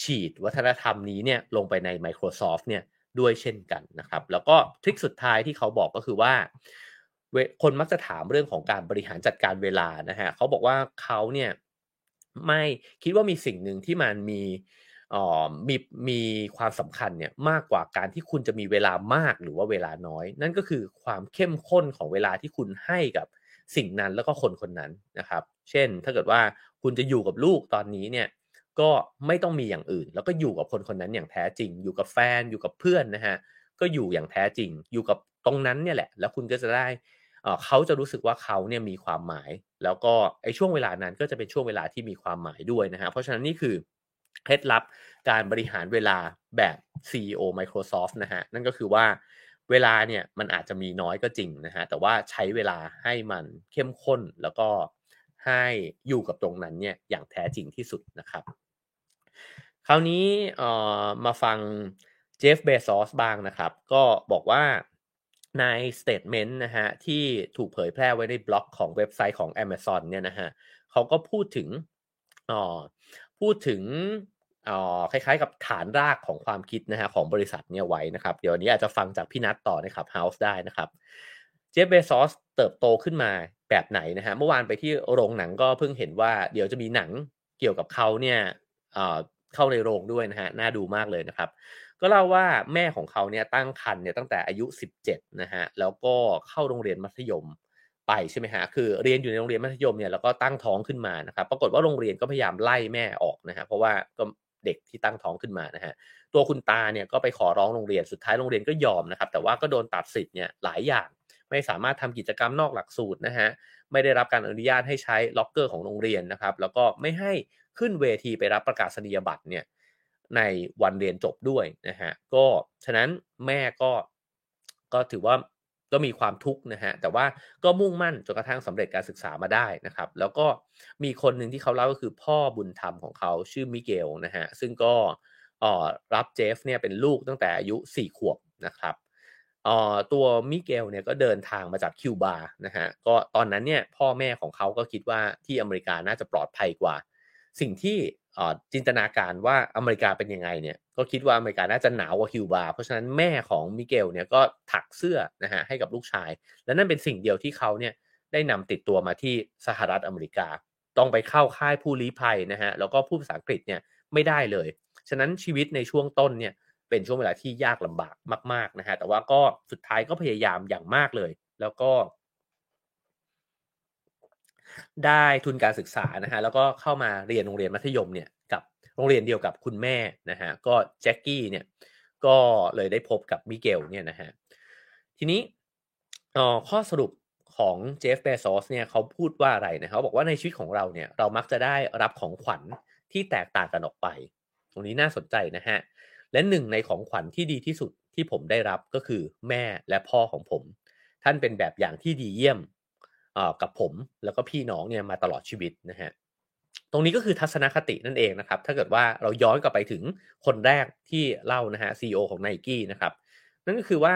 ฉีดวัฒนธรรมนี้เนี่ยลงไปใน Microsoft เนี่ยด้วยเช่นกันนะครับแล้วก็ทริคสุดท้ายที่เขาบอกก็คือว่าคนมักจะถามเรื่องของการบริหารจัดการเวลานะฮะเขาบอกว่าเขาเนี่ยไม่คิดว่ามีสิ่งหนึ่งที่มันมี มีมีความสำคัญเนี่ยมากกว่าการที่คุณจะมีเวลามากหรือว่าเวลาน้อย นั่นก็คือความเข้มข้นของเวลาที่คุณให้กับสิ่งนั้นแล้วก็คนคนนั้นนะครับ เช่น ถ้าเกิดว่าคุณจะอยู่กับลูกตอนนี้เนี่ยก็ไม่ต้องมีอย่างอื่น แล้วก็อยู่กับคนคนนั้นอย่างแท้จริง อยู่กับแฟนอยู่กับเพื่อนนะฮะก็อยู่อย่างแท้จริง อยู่กับตรงนั้นเนี่ยแหละ แล้วคุณก็จะได้เขาจะรู้สึกว่าเขาเนี่ยมีความหมาย แล้วก็ไอ้ช่วงเวลานั้นก็จะเป็นช่วงเวลาที่มีความหมายด้วยนะฮะเพราะฉะนั้นนี่คือ เคล็ดลับการบริหารเวลาแบบ CEO Microsoft นะฮะนั่นก็คือว่าเวลาเนี่ยมันอาจจะมีน้อยก็จริงนะฮะแต่ว่าใช้เวลาให้มันเข้มข้นแล้วก็ให้อยู่กับตรงนั้นเนี่ยอย่างแท้จริงที่สุดนะครับ คราวนี้มาฟังเจฟเบซอสบ้างนะครับ ก็บอกว่าใน statement นะฮะที่ถูกเผยแพร่ไว้ในบล็อกของเว็บไซต์ของ Amazon เนี่ยนะฮะเขาก็พูดถึงอ๋อ พูดถึงอ๋อคล้ายๆ กับฐานรากของความคิดนะฮะของบริษัทเนี่ยไว้นะครับ เดี๋ยวนี้อาจจะฟังจากพี่นัทต่อในขับเฮาส์ได้นะครับ เจฟเบซอสเติบโตขึ้นมาแบบไหนนะฮะเมื่อวานไปที่โรงหนังก็เพิ่งเห็นว่าเดี๋ยวจะมีหนังเกี่ยวกับเขาเนี่ยเข้าในโรงด้วยนะฮะน่าดูมากเลยนะครับ ก็เล่าว่าแม่ของเขาเนี่ยตั้งครรภ์เนี่ยตั้งแต่อายุ 17นะฮะแล้วก็เข้าโรงเรียนมัธยม ไปใช่ไหมฮะคือเรียนอยู่ในโรงเรียนมัธยมเนี่ยแล้วก็ตั้งท้องขึ้นมานะครับปรากฏว่าโรงเรียนก็พยายามไล่แม่ออกนะฮะเพราะว่าก็เด็กที่ตั้งท้องขึ้นมานะฮะตัวคุณตาเนี่ยก็ไปขอร้องโรงเรียนสุดท้ายโรงเรียนก็ยอมนะครับแต่ว่าก็โดนตัดสิทธิ์เนี่ยหลายอย่างไม่สามารถทำกิจกรรมนอกหลักสูตรนะฮะไม่ได้รับการอนุญาตให้ใช้ล็อกเกอร์ของโรงเรียนนะครับแล้วก็ไม่ให้ขึ้นเวทีไปรับประกาศนียบัตรเนี่ยในวันเรียนจบด้วยนะฮะก็ฉะนั้นแม่ก็ก็ถือว่า ก็มีความทุกข์นะฮะแต่ว่าก็มุ่งมั่นจนกระทั่งสำเร็จการศึกษามาได้นะครับ แล้วก็มีคนหนึ่งที่เขาเล่าก็คือพ่อบุญธรรมของเขาชื่อมิเกลนะฮะซึ่งก็รับเจฟเนี่ยเป็นลูกตั้งแต่อายุ 4 ขวบนะครับตัวมิเกลเนี่ยก็เดินทางมาจากคิวบานะฮะก็ตอนนั้นเนี่ยพ่อแม่ของเขาก็คิดว่าที่อเมริกาน่าจะปลอดภัยกว่า สิ่งที่ จินตนาการว่าอเมริกาเป็นยังไงเนี่ยก็คิดว่าอเมริกาน่าจะหนาวกว่าคิวบา เพราะฉะนั้นแม่ของมิเกลเนี่ยก็ถักเสื้อนะฮะให้กับลูกชาย และนั่นเป็นสิ่งเดียวที่เขาเนี่ยได้นำติดตัวมาที่สหรัฐอเมริกา ต้องไปเข้าค่ายผู้ลี้ภัยนะฮะแล้วก็พูดภาษาอังกฤษเนี่ยไม่ได้เลย ฉะนั้นชีวิตในช่วงต้นเนี่ยเป็นช่วงเวลาที่ยากลำบากมากๆนะฮะแต่ว่าก็สุดท้ายก็พยายามอย่างมากเลย แล้วก็ ได้ทุนการศึกษานะฮะแล้วก็เข้ามาเรียนโรงเรียนมัธยมเนี่ยกับโรงเรียนเดียวกับคุณแม่นะฮะก็แจ็คกี้เนี่ยก็เลยได้พบกับมิเกลเนี่ยนะฮะทีนี้ข้อสรุปของเจฟเบซอสเนี่ยเขาพูดว่าอะไรนะเขาบอกว่าในชีวิตของเราเนี่ยเรามักจะได้รับของขวัญที่แตกต่างกันออกไป ตรงนี้น่าสนใจนะฮะและหนึ่งในของขวัญที่ดีที่สุดที่ผมได้รับก็คือแม่และพ่อของผม ท่านเป็นแบบอย่างที่ดีเยี่ยม กับผมแล้วก็พี่น้องเนี่ยมาตลอดชีวิตนะฮะตรงนี้ก็คือทัศนคตินั่นเองนะครับ ถ้าเกิดว่าเราย้อนกลับไปถึงคนแรกที่เล่านะฮะซีอของ n i กี้นะครับนั่นก็คือว่า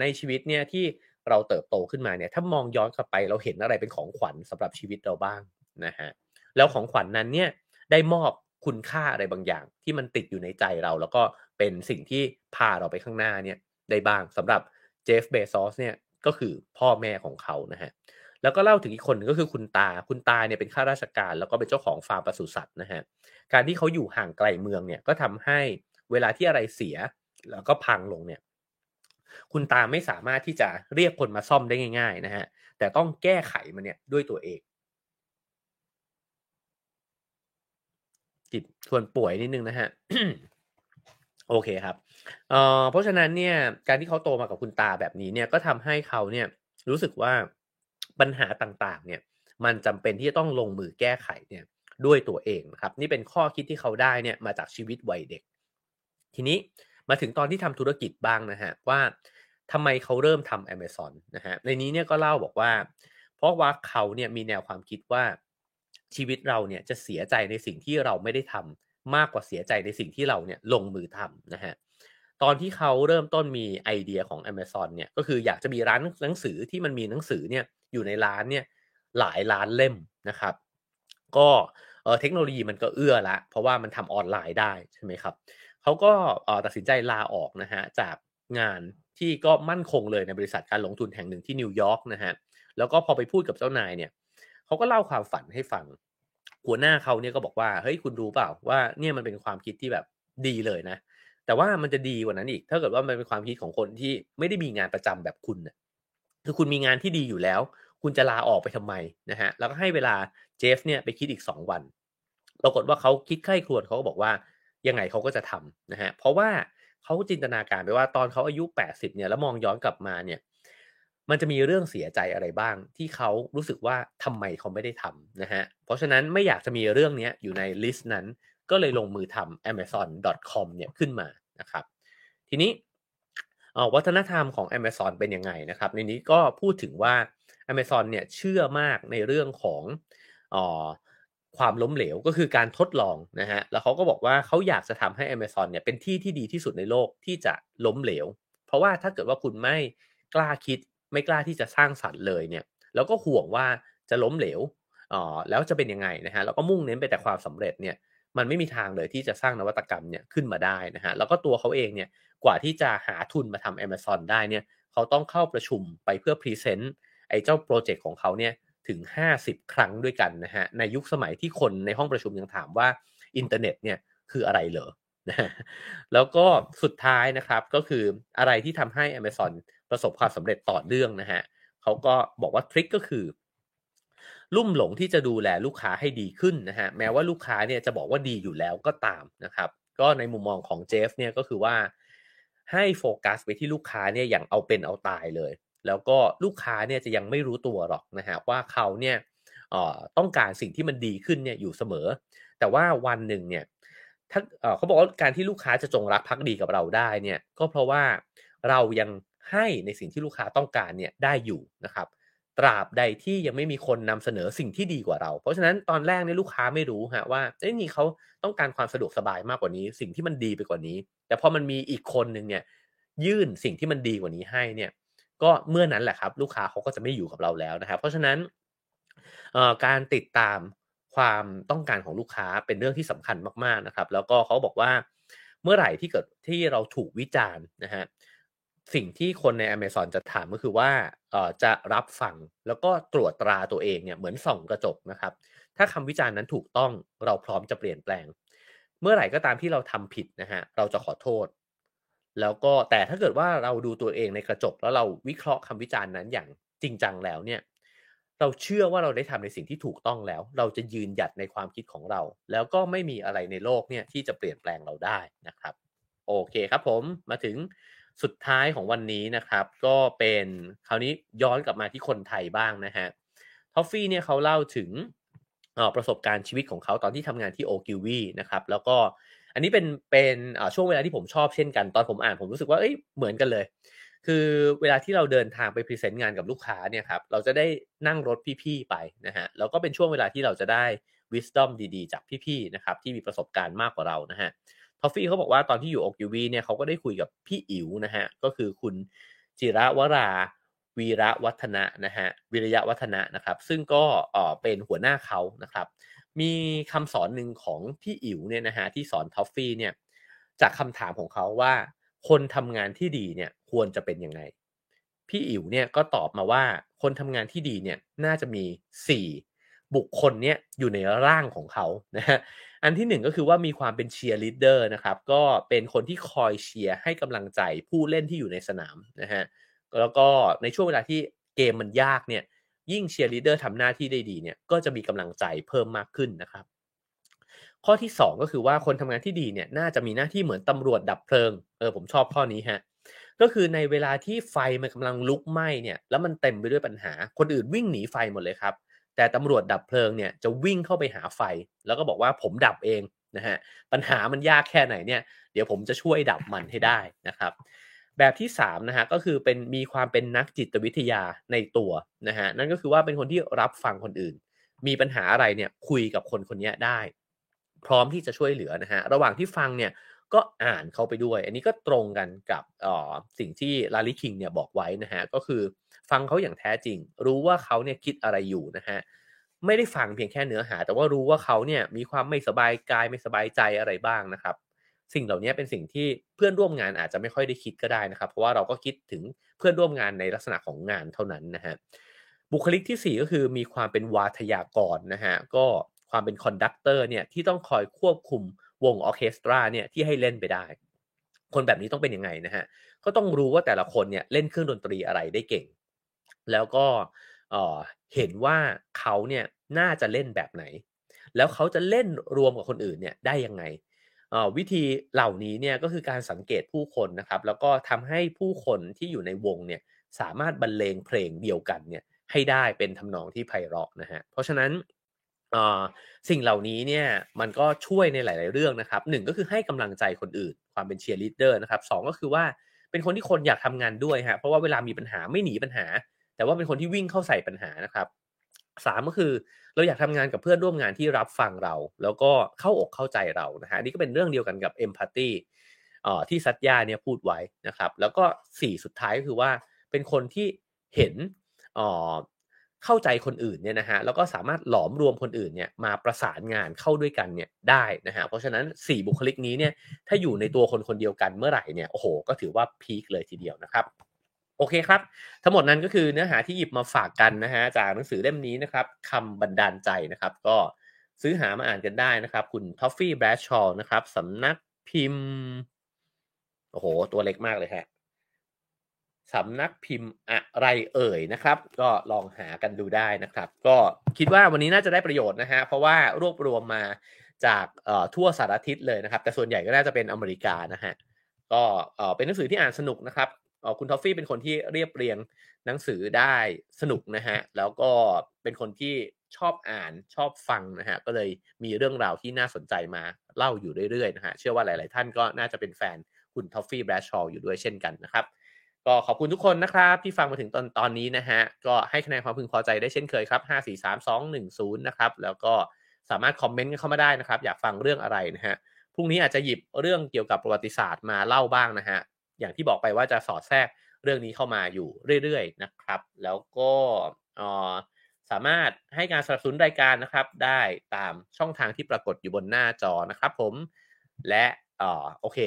ในชีวิตเนี่ยที่เราเติบโตขึ้นมาเนี่ยถ้ามองย้อนกลับไปเราเห็นอะไรเป็นของขวัญสำหรับชีวิตเราบ้างนะฮะแล้วของขวัญนนั้นเนี่ยได้มอบคุณค่าอะไรบางอย่าง ที่มันติดอยู่ในใจเรา แล้วก็เป็นสิ่งที่พาเราไปข้างหน้าเนี่ยได้บ้างสำหรับเจฟเบซอสเนี่ยก็คือพ่อแม่ของเขานะฮะ แล้วก็เล่าถึงอีกคนนึงก็คือคุณตา คุณตาเนี่ยเป็นข้าราชการ แล้วก็เป็นเจ้าของฟาร์มปศุสัตว์นะฮะ การที่เขาอยู่ห่างไกลเมืองเนี่ยก็ทำให้เวลาที่อะไรเสีย แล้วก็พังลงเนี่ย คุณตาไม่สามารถที่จะเรียกคนมาซ่อมได้ง่าย ๆ นะฮะ แต่ต้องแก้ไขมันเนี่ยด้วยตัวเองจิตส่วนป่วยนิดนึงนะฮะโอเคครับเอ่อเพราะฉะนั้นเนี่ยการที่เขาโตมากับคุณตาแบบนี้เนี่ยก็ทำให้เขาเนี่ยรู้สึกว่า ปัญหาต่างๆเนี่ยมันจำเป็นที่จะต้องลงมือแก้ไขเนี่ยด้วยตัวเองนะครับนี่เป็นข้อคิดที่เขาได้เนี่ยมาจากชีวิตวัยเด็ก ทีนี้มาถึงตอนที่ทำธุรกิจบ้างนะฮะว่าทำไมเขาเริ่มทำ Amazon นะฮะในนี้เนี่ยก็เล่าบอกว่า เพราะว่าเขาเนี่ยมีแนวความคิดว่าชีวิตเราเนี่ยจะเสียใจในสิ่งที่เราไม่ได้ทำมากกว่าเสียใจในสิ่งที่เราเนี่ยลงมือทำนะฮะตอนที่เขาเริ่มต้นมีไอเดียของ Amazon เนี่ยก็คืออยากจะมีร้านหนังสือที่มันมีหนังสือเนี่ย อยู่ในร้านเนี่ยหลายล้านเล่มนะครับ ก็เทคโนโลยีมันก็เอื้อละ เพราะว่ามันทำออนไลน์ได้ใช่ไหมครับเขาก็ตัดสินใจลาออกนะฮะจากงานที่ก็มั่นคงเลยในบริษัทการลงทุนแห่งหนึ่งที่นิวยอร์กนะฮะแล้วก็พอไปพูดกับเจ้านายเนี่ยเขาก็เล่าความฝันให้ฟังหัวหน้าเขาเนี่ยก็บอกว่าเฮ้ยคุณรู้เปล่าว่าเนี่ยมันเป็นความคิดที่แบบดีเลยนะ แต่ว่ามันจะดีกว่านั้นอีก ถ้าเกิดว่ามันเป็นความคิดของคนที่ไม่ได้มีงานประจำแบบคุณนะคือคุณมีงานที่ดีอยู่แล้ว คุณจะลาออกไปทำไมนะฮะแล้วก็ให้เวลาเจฟเนี่ยไปคิดอีก 2 วัน ปรากฏว่าเขาคิดใคร่ครวญเขาก็บอกว่ายังไงเขาก็จะทำนะฮะเพราะว่าเขาจินตนาการไปว่าตอนเขาอายุ 80เนี่ยแล้วมองย้อนกลับมาเนี่ยมันจะมีเรื่องเสียใจอะไรบ้าง ที่เขารู้สึกว่าทำไมเขาไม่ได้ทำนะฮะเพราะฉะนั้นไม่อยากจะมีเรื่องนี้อยู่ในลิสต์นั้น ก็เลยลงมือทำ amazon.com เนี่ยขึ้นมานะครับทีนี้วัฒนธรรมของ Amazon เป็นยังไงนะครับในนี้ก็พูดถึงว่า Amazon เนี่ยเชื่อมากในเรื่องของอความล้มเหลวก็คือการทดลองนะฮะแล้วเขาก็บอกว่าเขาอยากจะทำให้ Amazon เนี่ยเป็นที่ที่ดีที่สุดในโลกที่จะล้มเหลว เพราะว่าถ้าเกิดว่าคุณไม่กล้าคิด ไม่กล้าที่จะสร้างสรรค์เลยเนี่ยแล้วก็ห่วงว่าจะล้มเหลวอ๋อแล้วจะเป็นยังไงนะฮะแล้วก็มุ่งเน้นไปแต่ความสำเร็จเนี่ยมันไม่มีทางเลยที่จะสร้างนวัตกรรมเนี่ยขึ้นมาได้นะฮะแล้วก็ตัวเขาเองเนี่ยกว่าที่จะหาทุนมาทำ Amazon ได้เนี่ยเขาต้องเข้าประชุมไปเพื่อ present ไอ้เจ้า project ของเขาเนี่ยถึง 50 ครั้งด้วยกันนะฮะในยุคสมัยที่คนในห้องประชุมยังถามว่าอินเทอร์เน็ตเนี่ยคืออะไรเหรอแล้วก็สุดท้ายนะครับก็คืออะไรที่ทำให้ Amazon ประสบความสำเร็จต่อเนื่องนะฮะเขาก็บอกว่า trick ก็คือ ลุ่มหลงที่จะดูแลลูกค้าให้ดีขึ้นนะฮะแม้ว่าลูกค้าเนี่ยจะบอกว่าดีอยู่แล้วก็ตามนะครับ ก็ในมุมมองของเจฟเนี่ยก็คือว่าให้โฟกัสไปที่ลูกค้าเนี่ยอย่างเอาเป็นเอาตายเลย แล้วก็ลูกค้าเนี่ยจะยังไม่รู้ตัวหรอกนะฮะว่าเขาเนี่ยต้องการสิ่งที่มันดีขึ้นเนี่ยอยู่เสมอ แต่ว่าวันหนึ่งเนี่ยถ้าเขาบอกว่าการที่ลูกค้าจะจงรักภักดีกับเราได้เนี่ยก็เพราะว่าเรายังให้ในสิ่งที่ลูกค้าต้องการเนี่ยได้อยู่นะครับ ตราบใดที่ยังไม่มีคนนำเสนอสิ่งที่ดีกว่าเรา เพราะฉะนั้นตอนแรกเนี่ยลูกค้าไม่รู้ฮะว่าเอ้ยนี่เขาต้องการความสะดวกสบายมากกว่านี้ สิ่งที่มันดีไปกว่านี้ แต่พอมันมีอีกคนหนึ่งเนี่ยยื่นสิ่งที่มันดีกว่านี้ให้เนี่ย ก็เมื่อนั้นแหละครับ ลูกค้าเขาก็จะไม่อยู่กับเราแล้วนะครับ เพราะฉะนั้นการติดตามความต้องการของลูกค้าเป็นเรื่องที่สำคัญมากๆนะครับ แล้วก็เขาบอกว่าเมื่อไหร่ที่เกิดที่เราถูกวิจารณ์นะฮะสิ่งที่คนใน Amazon จะถามก็คือว่าจะรับฟังแล้วก็ตรวจตราตัวเองเนี่ยเหมือนส่องกระจกนะครับ ถ้าคำวิจารณ์นั้นถูกต้องเราพร้อมจะเปลี่ยนแปลง เมื่อไหร่ก็ตามที่เราทำผิดนะฮะเราจะขอโทษ แล้วก็แต่ถ้าเกิดว่าเราดูตัวเองในกระจก แล้วเราวิเคราะห์คำวิจารณ์นั้นอย่างจริงจังแล้วเนี่ย เราเชื่อว่าเราได้ทำในสิ่งที่ถูกต้องแล้ว เราจะยืนหยัดในความคิดของเรา แล้วก็ไม่มีอะไรในโลกเนี่ยที่จะเปลี่ยนแปลงเราได้นะครับ โอเคครับผมมาถึงสุดท้ายของวันนี้นะครับ ก็เป็นคราวนี้ย้อนกลับมาที่คนไทยบ้างนะฮะทอฟฟี่เนี่ยเขาเล่าถึงประสบการณ์ชีวิตของเขาตอนที่ทำงานที่โอกิวีนะครับแล้วก็ อันนี้เป็นเป็นช่วงเวลาที่ผมชอบเช่นกันตอนผมอ่านผมรู้สึกว่าเอ้ยเหมือนกันเลย คือเวลาที่เราเดินทางไป present งานกับลูกค้าเนี่ยครับเราจะได้นั่งรถพี่ๆไปนะฮะแล้วก็เป็นช่วงเวลาที่เราจะได้ wisdom ดีๆ จากพี่ๆนะครับที่มีประสบการณ์มากกว่าเรานะฮะทอฟฟี่เขาบอกว่าตอนที่อยู่อกยูวีเนี่ยเขาก็ได้คุยกับพี่อิ๋วนะฮะก็คือคุณจิระวราวีระวัฒนะนะฮะวิริยะวัฒนะนะครับ ซึ่งก็เออเป็นหัวหน้าเขานะครับ มีคำสอนหนึ่งของพี่อิ๋วเนี่ยนะฮะที่สอนทอฟฟี่เนี่ยจากคำถามของเขาว่า คนทำงานที่ดีเนี่ยควรจะเป็นยังไง พี่อิ๋วเนี่ยก็ตอบมาว่าคนทำงานที่ดีเนี่ยน่าจะมี 4 บุคคลเนี่ยอยู่ในร่างของเขานะฮะอันที่หนึ่งก็คือว่ามีความเป็นเชียร์ลีดเดอร์นะครับก็เป็นคนที่คอยเชียร์ให้กำลังใจผู้เล่นที่อยู่ในสนามนะฮะแล้วก็ในช่วงเวลาที่เกมมันยากเนี่ย ยิ่งเชียร์ลีดเดอร์ทำหน้าที่ได้ดีเนี่ยก็จะมีกำลังใจเพิ่มมากขึ้นนะครับ ข้อที่ 2 ก็คือว่าคนทำงานที่ดีเนี่ยน่าจะมีหน้าที่เหมือนตำรวจดับเพลิงเออผมชอบข้อนี้ฮะก็คือในเวลาที่ไฟมันกำลังลุกไหม้เนี่ยแล้วมันเต็มไปด้วยปัญหา คนอื่นวิ่งหนีไฟหมดเลยครับแต่ตำรวจดับเพลิงเนี่ยจะวิ่งเข้าไปหาไฟ แล้วก็บอกว่าผมดับเองนะฮะปัญหามันยากแค่ไหนเนี่ยเดี๋ยวผมจะช่วยดับมันให้ได้นะครับ แบบที่3นะฮะก็คือเป็นมีความเป็นนักจิตวิทยาในตัวนะฮะนั่นก็คือว่าเป็นคนที่รับฟังคนอื่น มีปัญหาอะไรเนี่ยคุยกับคนคนนี้ได้ พร้อมที่จะช่วยเหลือนะฮะระหว่างที่ฟังเนี่ยก็อ่านเขาไปด้วย อันนี้ก็ตรงกันกับออสิ่งที่ลาลิคิงเนี่ยบอกไว้นะฮะก็คือฟังเขาอย่างแท้จริง รู้ว่าเขาเนี่ยคิดอะไรอยู่นะฮะไม่ได้ฟังเพียงแค่เนื้อหา แต่ว่ารู้ว่าเขาเนี่ยมีความไม่สบายกายไม่สบายใจอะไรบ้างนะครับ สิ่งเหล่านี้เป็นสิ่งที่เพื่อนร่วมงานอาจจะไม่ค่อยได้คิดก็ได้นะครับ เพราะว่าเราก็คิดถึงเพื่อนร่วมงานในลักษณะของงานเท่านั้นนะฮะบุคลิกที่ 4 ก็คือมีความเป็นวาทยากรนะฮะก็ความเป็น conductor เนี่ยที่ต้องคอยควบคุมวงออเคสตราเนี่ยที่ให้เล่นไปได้ คนแบบนี้ต้องเป็นยังไงนะฮะก็ต้องรู้ว่าแต่ละคนเนี่ยเล่นเครื่องดนตรีอะไรได้เก่ง แล้วก็เห็นว่าเขาเนี่ยน่าจะเล่นแบบไหน แล้วเขาจะเล่นรวมกับคนอื่นเนี่ยได้ยังไง วิธีเหล่านี้เนี่ยก็คือการสังเกตผู้คนนะครับ แล้วก็ทำให้ผู้คนที่อยู่ในวงเนี่ยสามารถบรรเลงเพลงเดียวกันเนี่ยให้ได้เป็นทำนองที่ไพเราะนะฮะเพราะฉะนั้นสิ่งเหล่านี้เนี่ยมันก็ช่วยในหลาย ๆ เรื่องนะครับหนึ่งก็คือให้กำลังใจคนอื่น ความเป็นเชียร์ลีดเดอร์นะครับสองก็คือว่าเป็นคนที่คนอยากทำงานด้วยฮะเพราะว่าเวลามีปัญหาไม่หนีปัญหา แต่ว่าเป็นคนที่วิ่งเข้าใส่ปัญหานะครับ สามก็คือเราอยากทำงานกับเพื่อนร่วมงานที่รับฟังเรา แล้วก็เข้าอกเข้าใจเรานะฮะนี่ก็เป็นเรื่องเดียวกันกับเอมพัตตีที่ซัตยาเนี่ยพูดไว้นะครับ แล้วก็4สุดท้ายก็คือว่าเป็นคนที่เห็นเอ่อเข้าใจคนอื่นเนี่ยนะฮะแล้วก็สามารถหลอมรวมคนอื่นเนี่ยมาประสานงานเข้าด้วยกันเนี่ยได้นะฮะเพราะฉะนั้น 4 บุคลิกนี้เนี่ยถ้าอยู่ในตัวคนคนเดียวกันเมื่อไหร่เนี่ยโอ้โหก็ถือว่าพีคเลยทีเดียวนะครับ โอเคครับ ทั้งหมดนั้นก็คือเนื้อหาที่หยิบมาฝากกันนะฮะจากหนังสือเล่มนี้นะครับคำบันดาลใจนะครับ ก็ซื้อหามาอ่านกันได้นะครับ คุณทอฟฟี่แบรดชอว์นะครับสำนักพิมพ์ โอ้โห ตัวเล็กมากเลยฮะสำนักพิมพ์อะไรเอ่ยนะครับ ก็ลองหากันดูได้นะครับ ก็คิดว่าวันนี้น่าจะได้ประโยชน์นะฮะเพราะว่ารวบรวมมาจากทั่วสารทิศเลยนะครับ แต่ส่วนใหญ่ก็น่าจะเป็นอเมริกานะฮะก็เป็นหนังสือที่อ่านสนุกนะครับ คุณทอฟฟี่เป็นคนที่เรียบเรียงหนังสือได้สนุกนะฮะ แล้วก็เป็นคนที่ชอบอ่านชอบฟังนะฮะ ก็เลยมีเรื่องราวที่น่าสนใจมาเล่าอยู่เรื่อยๆนะฮะ เชื่อว่าหลายๆท่านก็น่าจะเป็นแฟนคุณทอฟฟี่แบรดชอว์อยู่ด้วยเช่นกันนะครับ ก็ขอบคุณทุกคนนะครับที่ฟังมาถึงตอนตอนนี้นะฮะ ก็ให้คะแนนความพึงพอใจได้เช่นเคยครับ 5 4 3 2 1 0 นะครับ แล้วก็สามารถ comment เข้ามาได้นะครับ อยากฟังเรื่องอะไรนะฮะพรุ่งนี้อาจจะหยิบเรื่องเกี่ยวกับประวัติศาสตร์มาเล่าบ้างนะฮะ อย่างที่บอกไปว่าจะสอดแทรกเรื่องนี้เข้ามาอยู่เรื่อยๆนะครับ แล้วก็สามารถให้การสนับสนุนรายการนะครับ ได้ตามช่องทางที่ปรากฏอยู่บนหน้าจอนะครับผมและออโอเค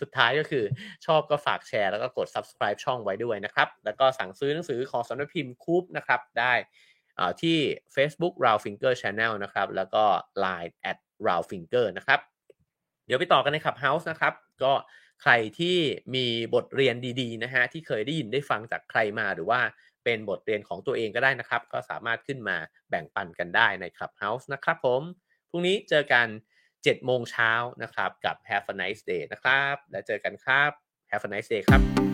สุดท้ายก็คือชอบก็ฝากแชร์แล้วก็กด subscribe ช่องไว้ด้วยนะครับ แล้วก็สั่งซื้อหนังสือของสำนักพิมพ์คูปนะครับได้ที่ Facebook r o w Finger Channel นะครับ แล้วก็ Line at r o w Finger นะครับ เดี๋ยวไปต่อกันใน Clubhouse นะครับ ก็ ใครที่มีบทเรียนดีๆนะฮะที่เคยได้ยินได้ฟังจากใครมาหรือว่าเป็นบทเรียนของตัวเองก็ได้นะครับ ก็สามารถขึ้นมาแบ่งปันกันได้ใน Clubhouse นะครับผมพรุ่งนี้เจอกัน 7 โมงเช้านะครับกับ Have a nice day นะครับ แล้วเจอกันครับ Have a nice day ครับ